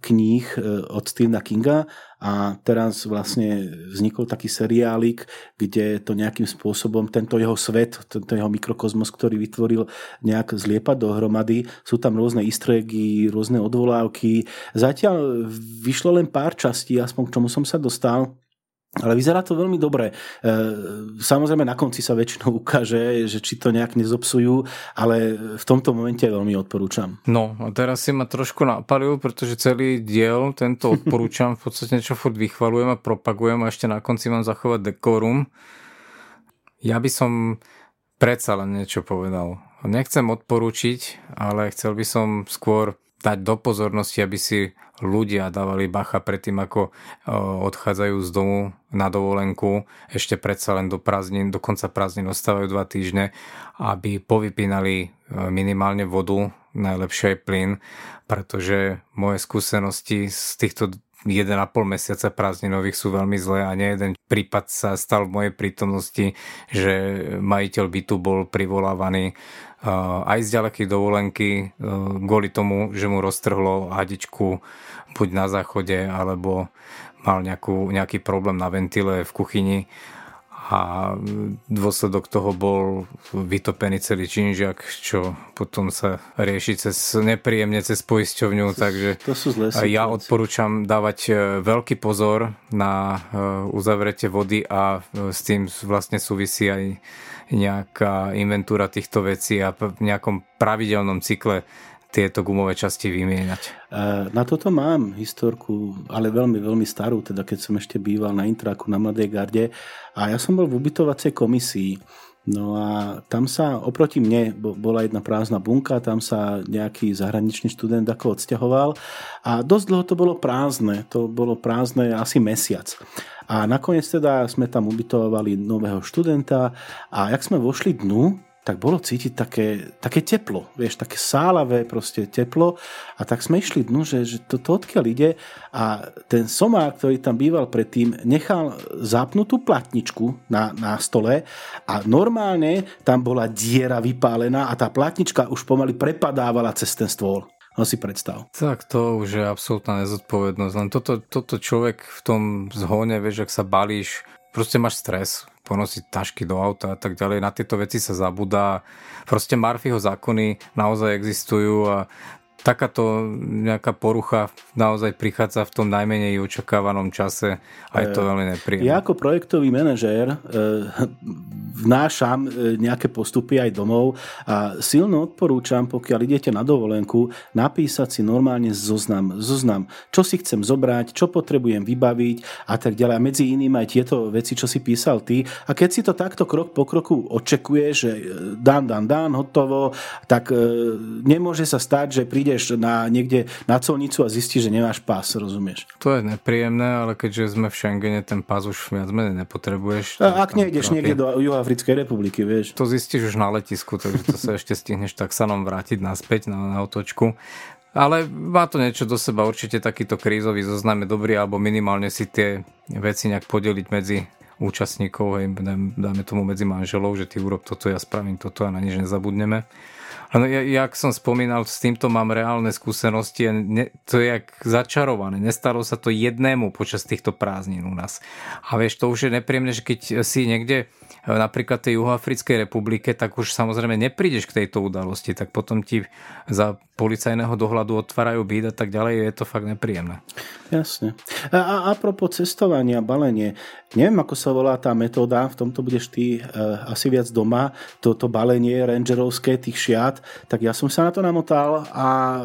kníh e, od Stephena Kinga a teraz vlastne vznikol taký seriálik, kde to nejakým spôsobom tento jeho svet, tento jeho mikrokozmos, ktorý vytvoril nejak zliepať dohromady. Sú tam rôzne istregy, rôzne odvolávky. Zatiaľ vyšlo len pár častí, aspoň k čomu som sa dostal. Ale vyzerá to veľmi dobre. E, samozrejme na konci sa väčšinou ukáže, že či to nejak nezopsujú, ale v tomto momente veľmi odporúčam. No a teraz si ma trošku napalil, pretože celý diel tento odporúčam, v podstate niečo furt vychvalujem a propagujem a ešte na konci mám zachovať dekorum. Ja by som predsa len niečo povedal. Nechcem odporúčiť, ale chcel by som skôr dať do pozornosti, aby si ľudia dávali bacha predtým, ako odchádzajú z domu na dovolenku, ešte predsa len do prázdnin, do konca prázdnin ostávajú dva týždne, aby povypínali minimálne vodu, najlepšie aj plyn, pretože moje skúsenosti z týchto 1,5 mesiaca prázdninových sú veľmi zlé a nie jeden prípad sa stal v mojej prítomnosti, že majiteľ bytu bol privolávaný aj z ďalekej dovolenky kvôli tomu, že mu roztrhlo hadičku buď na záchode alebo mal nejakú, nejaký problém na ventile v kuchyni a dôsledok toho bol vytopený celý činžiak, čo potom sa rieši cez nepríjemne cez poisťovňu, takže to sú zlé ja odporúčam dávať e, veľký pozor na e, uzavretie vody a e, s tým vlastne súvisí aj nejaká inventúra týchto vecí a v nejakom pravidelnom cykle tieto gumové časti vymieňať. Na toto mám historku, ale veľmi, veľmi starú, teda keď som ešte býval na Intraku na Mladej garde a ja som bol v ubytovacej komisii. No a tam sa oproti mne bola jedna prázdna bunka, tam sa nejaký zahraničný študent ako odsťahoval a dosť dlho to bolo prázdne, to bolo prázdne asi mesiac. A nakoniec teda sme tam ubytovali nového študenta a jak sme vošli dnu, tak bolo cítiť také, také teplo, vieš, také sálavé proste teplo a tak sme išli dnu, že, že to, to odkiaľ ide a ten somár, ktorý tam býval predtým, nechal zapnutú platničku na, na stole a normálne tam bola diera vypálená a tá platnička už pomaly prepadávala cez ten stôl. No si predstav. Tak to už je absolútna nezodpovednosť. Len toto, toto človek v tom zhone, vieš, ak sa balíš, proste máš stres ponosiť tašky do auta a tak ďalej. Na tieto veci sa zabudá. Proste Murphyho zákony naozaj existujú a takáto nejaká porucha naozaj prichádza v tom najmenej očakávanom čase a je to veľmi nepríjemné. Ja ako projektový manažér e, vnášam e, nejaké postupy aj domov a silno odporúčam, pokiaľ idete na dovolenku, napísať si normálne zoznam, zoznam, čo si chcem zobrať, čo potrebujem vybaviť a tak ďalej. A medzi iným aj tieto veci, čo si písal ty. A keď si to takto krok po kroku očekuješ, že e, dan, dan, dan, hotovo, tak nemôže sa stať, že príde ideš na, niekde na colnicu a zistíš, že nemáš pás, rozumieš? To je nepríjemné, ale keďže sme v Schengene, ten pás už viac menej nepotrebuješ. A ak nejdeš niekde do Juhoafrickej republiky, vieš. To zistíš už na letisku, takže to sa ešte stihneš tak sa nám vrátiť naspäť na, na otočku. Ale má to niečo do seba, určite takýto krízový zoznam je dobrý, alebo minimálne si tie veci nejak podeliť medzi účastníkov, hej, dáme tomu medzi manželov, že ty urob toto, ja spravím toto a na nič nezabudneme. Áno, ja, jak som spomínal, s týmto mám reálne skúsenosti a ne, to je jak začarované. Nestalo sa to jednému počas týchto prázdnin u nás. A vieš, to už je nepríjemné, že keď si niekde napríklad tej Juhoafrickej republike, tak už samozrejme neprídeš k tejto udalosti, tak potom ti za policajného dohľadu otvárajú byt a tak ďalej, je to fakt nepríjemné. Jasne. A, a apropo cestovania, balenie, neviem ako sa volá tá metóda, v tomto budeš ty e, asi viac doma, toto balenie rangerovské tých šiat, tak ja som sa na to namotal a e,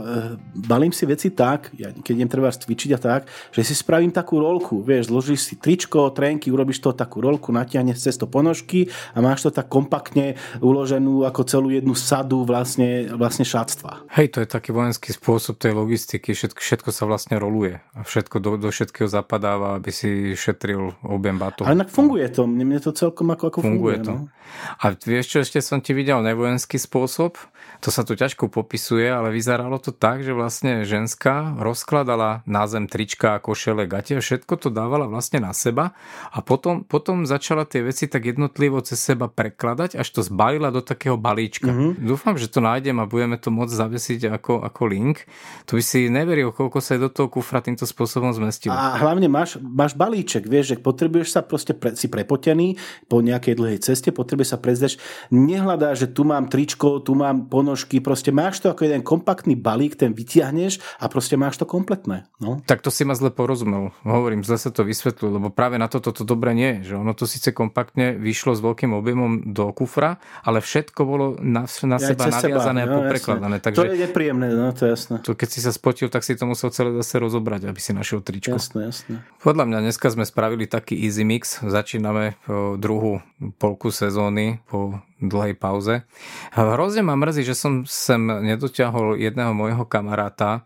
balím si veci tak, ja, keď idem treba cvičiť a tak, že si spravím takú rolku, vieš, zložíš si tričko, trenky, urobíš to takú rolku, natiahneš cez to ponožky a máš to tak kompaktne uloženú ako celú jednu sadu vlastne, vlastne šatstva. Hej, to je taký vojenský spôsob tej logistiky, všetko, všetko sa vlastne roluje a všetko do, do všetkého zapadáva, aby si šetril objem batov. Ale funguje to, mne to celkom ako, ako funguje. funguje to. No? A vieš čo, ešte som ti videl nevojenský spôsob, to sa tu ťažko popisuje, ale vyzeralo to tak, že vlastne ženská rozkladala na zem trička košele, gate, všetko to dávala vlastne na seba a potom, potom začala tie veci tak jednotlivo cez seba prekladať, až to zbalila do takého balíčka. Mm-hmm. Dúfam, že to nájdem a budeme to môcť zavesiť ako, ako link. Tu by si neveril, koľko sa do toho kufra týmto spôsobom zmestilo. A hlavne máš, máš balíček, vieš, že potrebuješ sa proste pre, si prepotený po nejakej dlhej ceste, potrebuješ sa prezdeť. Nehľadá, že tu mám tričko, tu mám pono ponožky, proste máš to ako jeden kompaktný balík, ten vytiahneš a proste máš to kompletné. No. Tak to si ma zle porozumel. Hovorím, zle sa to vysvetľuje, lebo práve na toto to dobre nie je. Že ono to síce kompaktne vyšlo s veľkým objemom do kufra, ale všetko bolo na, na ja seba naviazané seba, a no, poprekladané. Takže, to je nepríjemné, no to je jasné. To, keď si sa spotil, tak si to musel celé zase rozobrať, aby si našiel tričko. Jasné, jasné. Podľa mňa dneska sme spravili taký easy mix. Začíname druhú polku sezóny po dlhej pauze. Hrozne ma mrzí, že som sem nedoťahol jedného môjho kamaráta,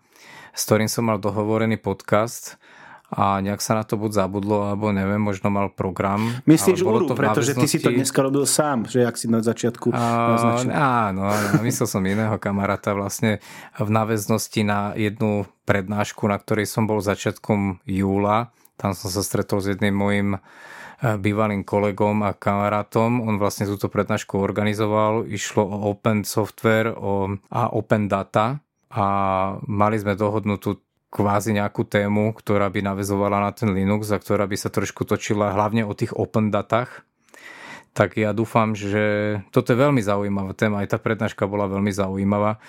s ktorým som mal dohovorený podcast a nejak sa na to buď zabudlo, alebo neviem, možno mal program. Myslíš Uru, pretože ty si to dneska robil sám, že ak si na začiatku naznačil. Áno, áno, myslel som iného kamaráta vlastne v náväznosti na jednu prednášku, na ktorej som bol začiatkom júla. Tam som sa stretol s jedným môjim bývalým kolegom a kamarátom. On vlastne túto prednášku organizoval. Išlo o open software a open data a mali sme dohodnutú kvázi nejakú tému, ktorá by navezovala na ten Linux a ktorá by sa trošku točila hlavne o tých open datách. tak ja dúfam, že toto je veľmi zaujímavá téma, aj tá prednáška bola veľmi zaujímavá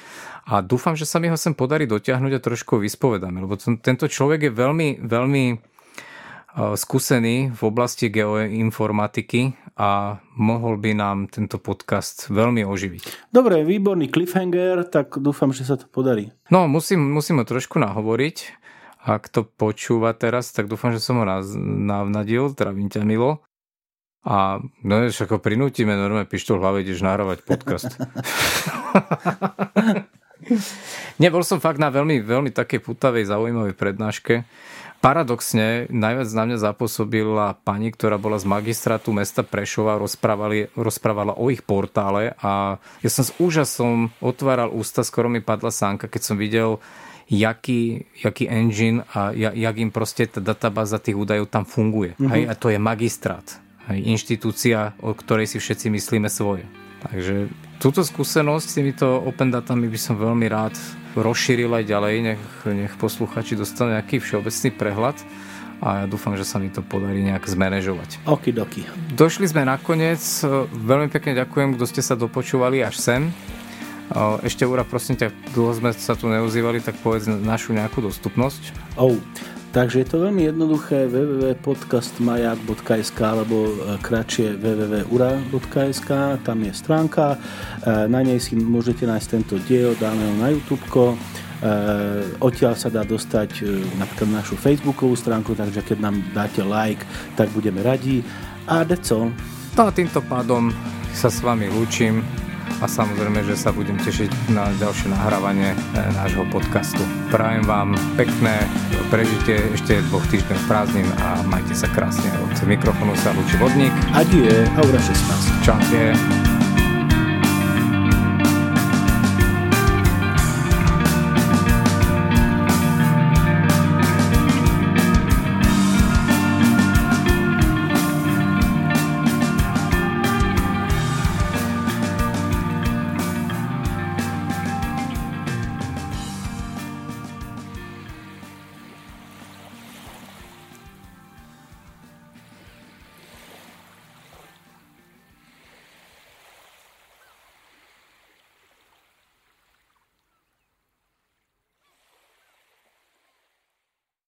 a dúfam, že sa mi ho sem podarí dotiahnuť a trošku vyspovedáme, lebo tento človek je veľmi, veľmi skúsený v oblasti geoinformatiky a mohol by nám tento podcast veľmi oživiť. Dobre, výborný cliffhanger, tak dúfam, že sa to podarí. No, musím, musím ho trošku nahovoriť. Ak to počúva teraz, tak dúfam, že som ho navnadil. Zdravím ťa, Milo. A no vieš, ako prinútime normálne pištol v hlave, ideš nahrávať podcast. Nebol som fakt na veľmi, veľmi takej putavej, zaujímavej prednáške. Paradoxne najviac na mňa zapôsobila pani, ktorá bola z magistrátu mesta Prešova, rozprávala o ich portále a ja som s úžasom otváral ústa, skoro mi padla sánka, keď som videl jaký, jaký engine a jak im proste tá databáza tých údajov tam funguje. Mm-hmm. Hej, a to je magistrát aj inštitúcia, o ktorej si všetci myslíme svoje. Takže túto skúsenosť s týmito open datami by som veľmi rád rozšíril aj ďalej, nech, nech posluchači dostanú nejaký všeobecný prehľad a ja dúfam, že sa mi to podarí nejak zmanéžovať. Okidoki. Došli sme nakoniec, veľmi pekne ďakujem, kto ste sa dopočúvali až sem. Ešte Ura, prosím ťa, dlho sme sa tu neozývali, tak povedz našu nejakú dostupnosť. Oh, Takže je to veľmi jednoduché www.podcastmajak.sk alebo e, kratšie www.ura.sk tam je stránka, e, na nej si môžete nájsť tento diel, dáme ho na YouTube. E, odtiaľ sa dá dostať napríklad na našu Facebookovú stránku, takže keď nám dáte like, tak budeme radi. A deco. No a týmto pádom sa s vami lúčim a samozrejme, že sa budem tešiť na ďalšie nahrávanie e, nášho podcastu. Prajem vám pekné prežitie ešte dvoch týždňov prázdnin a majte sa krásne. Od mikrofónu sa lúči vodník. Adie, Aura 16. Čaute.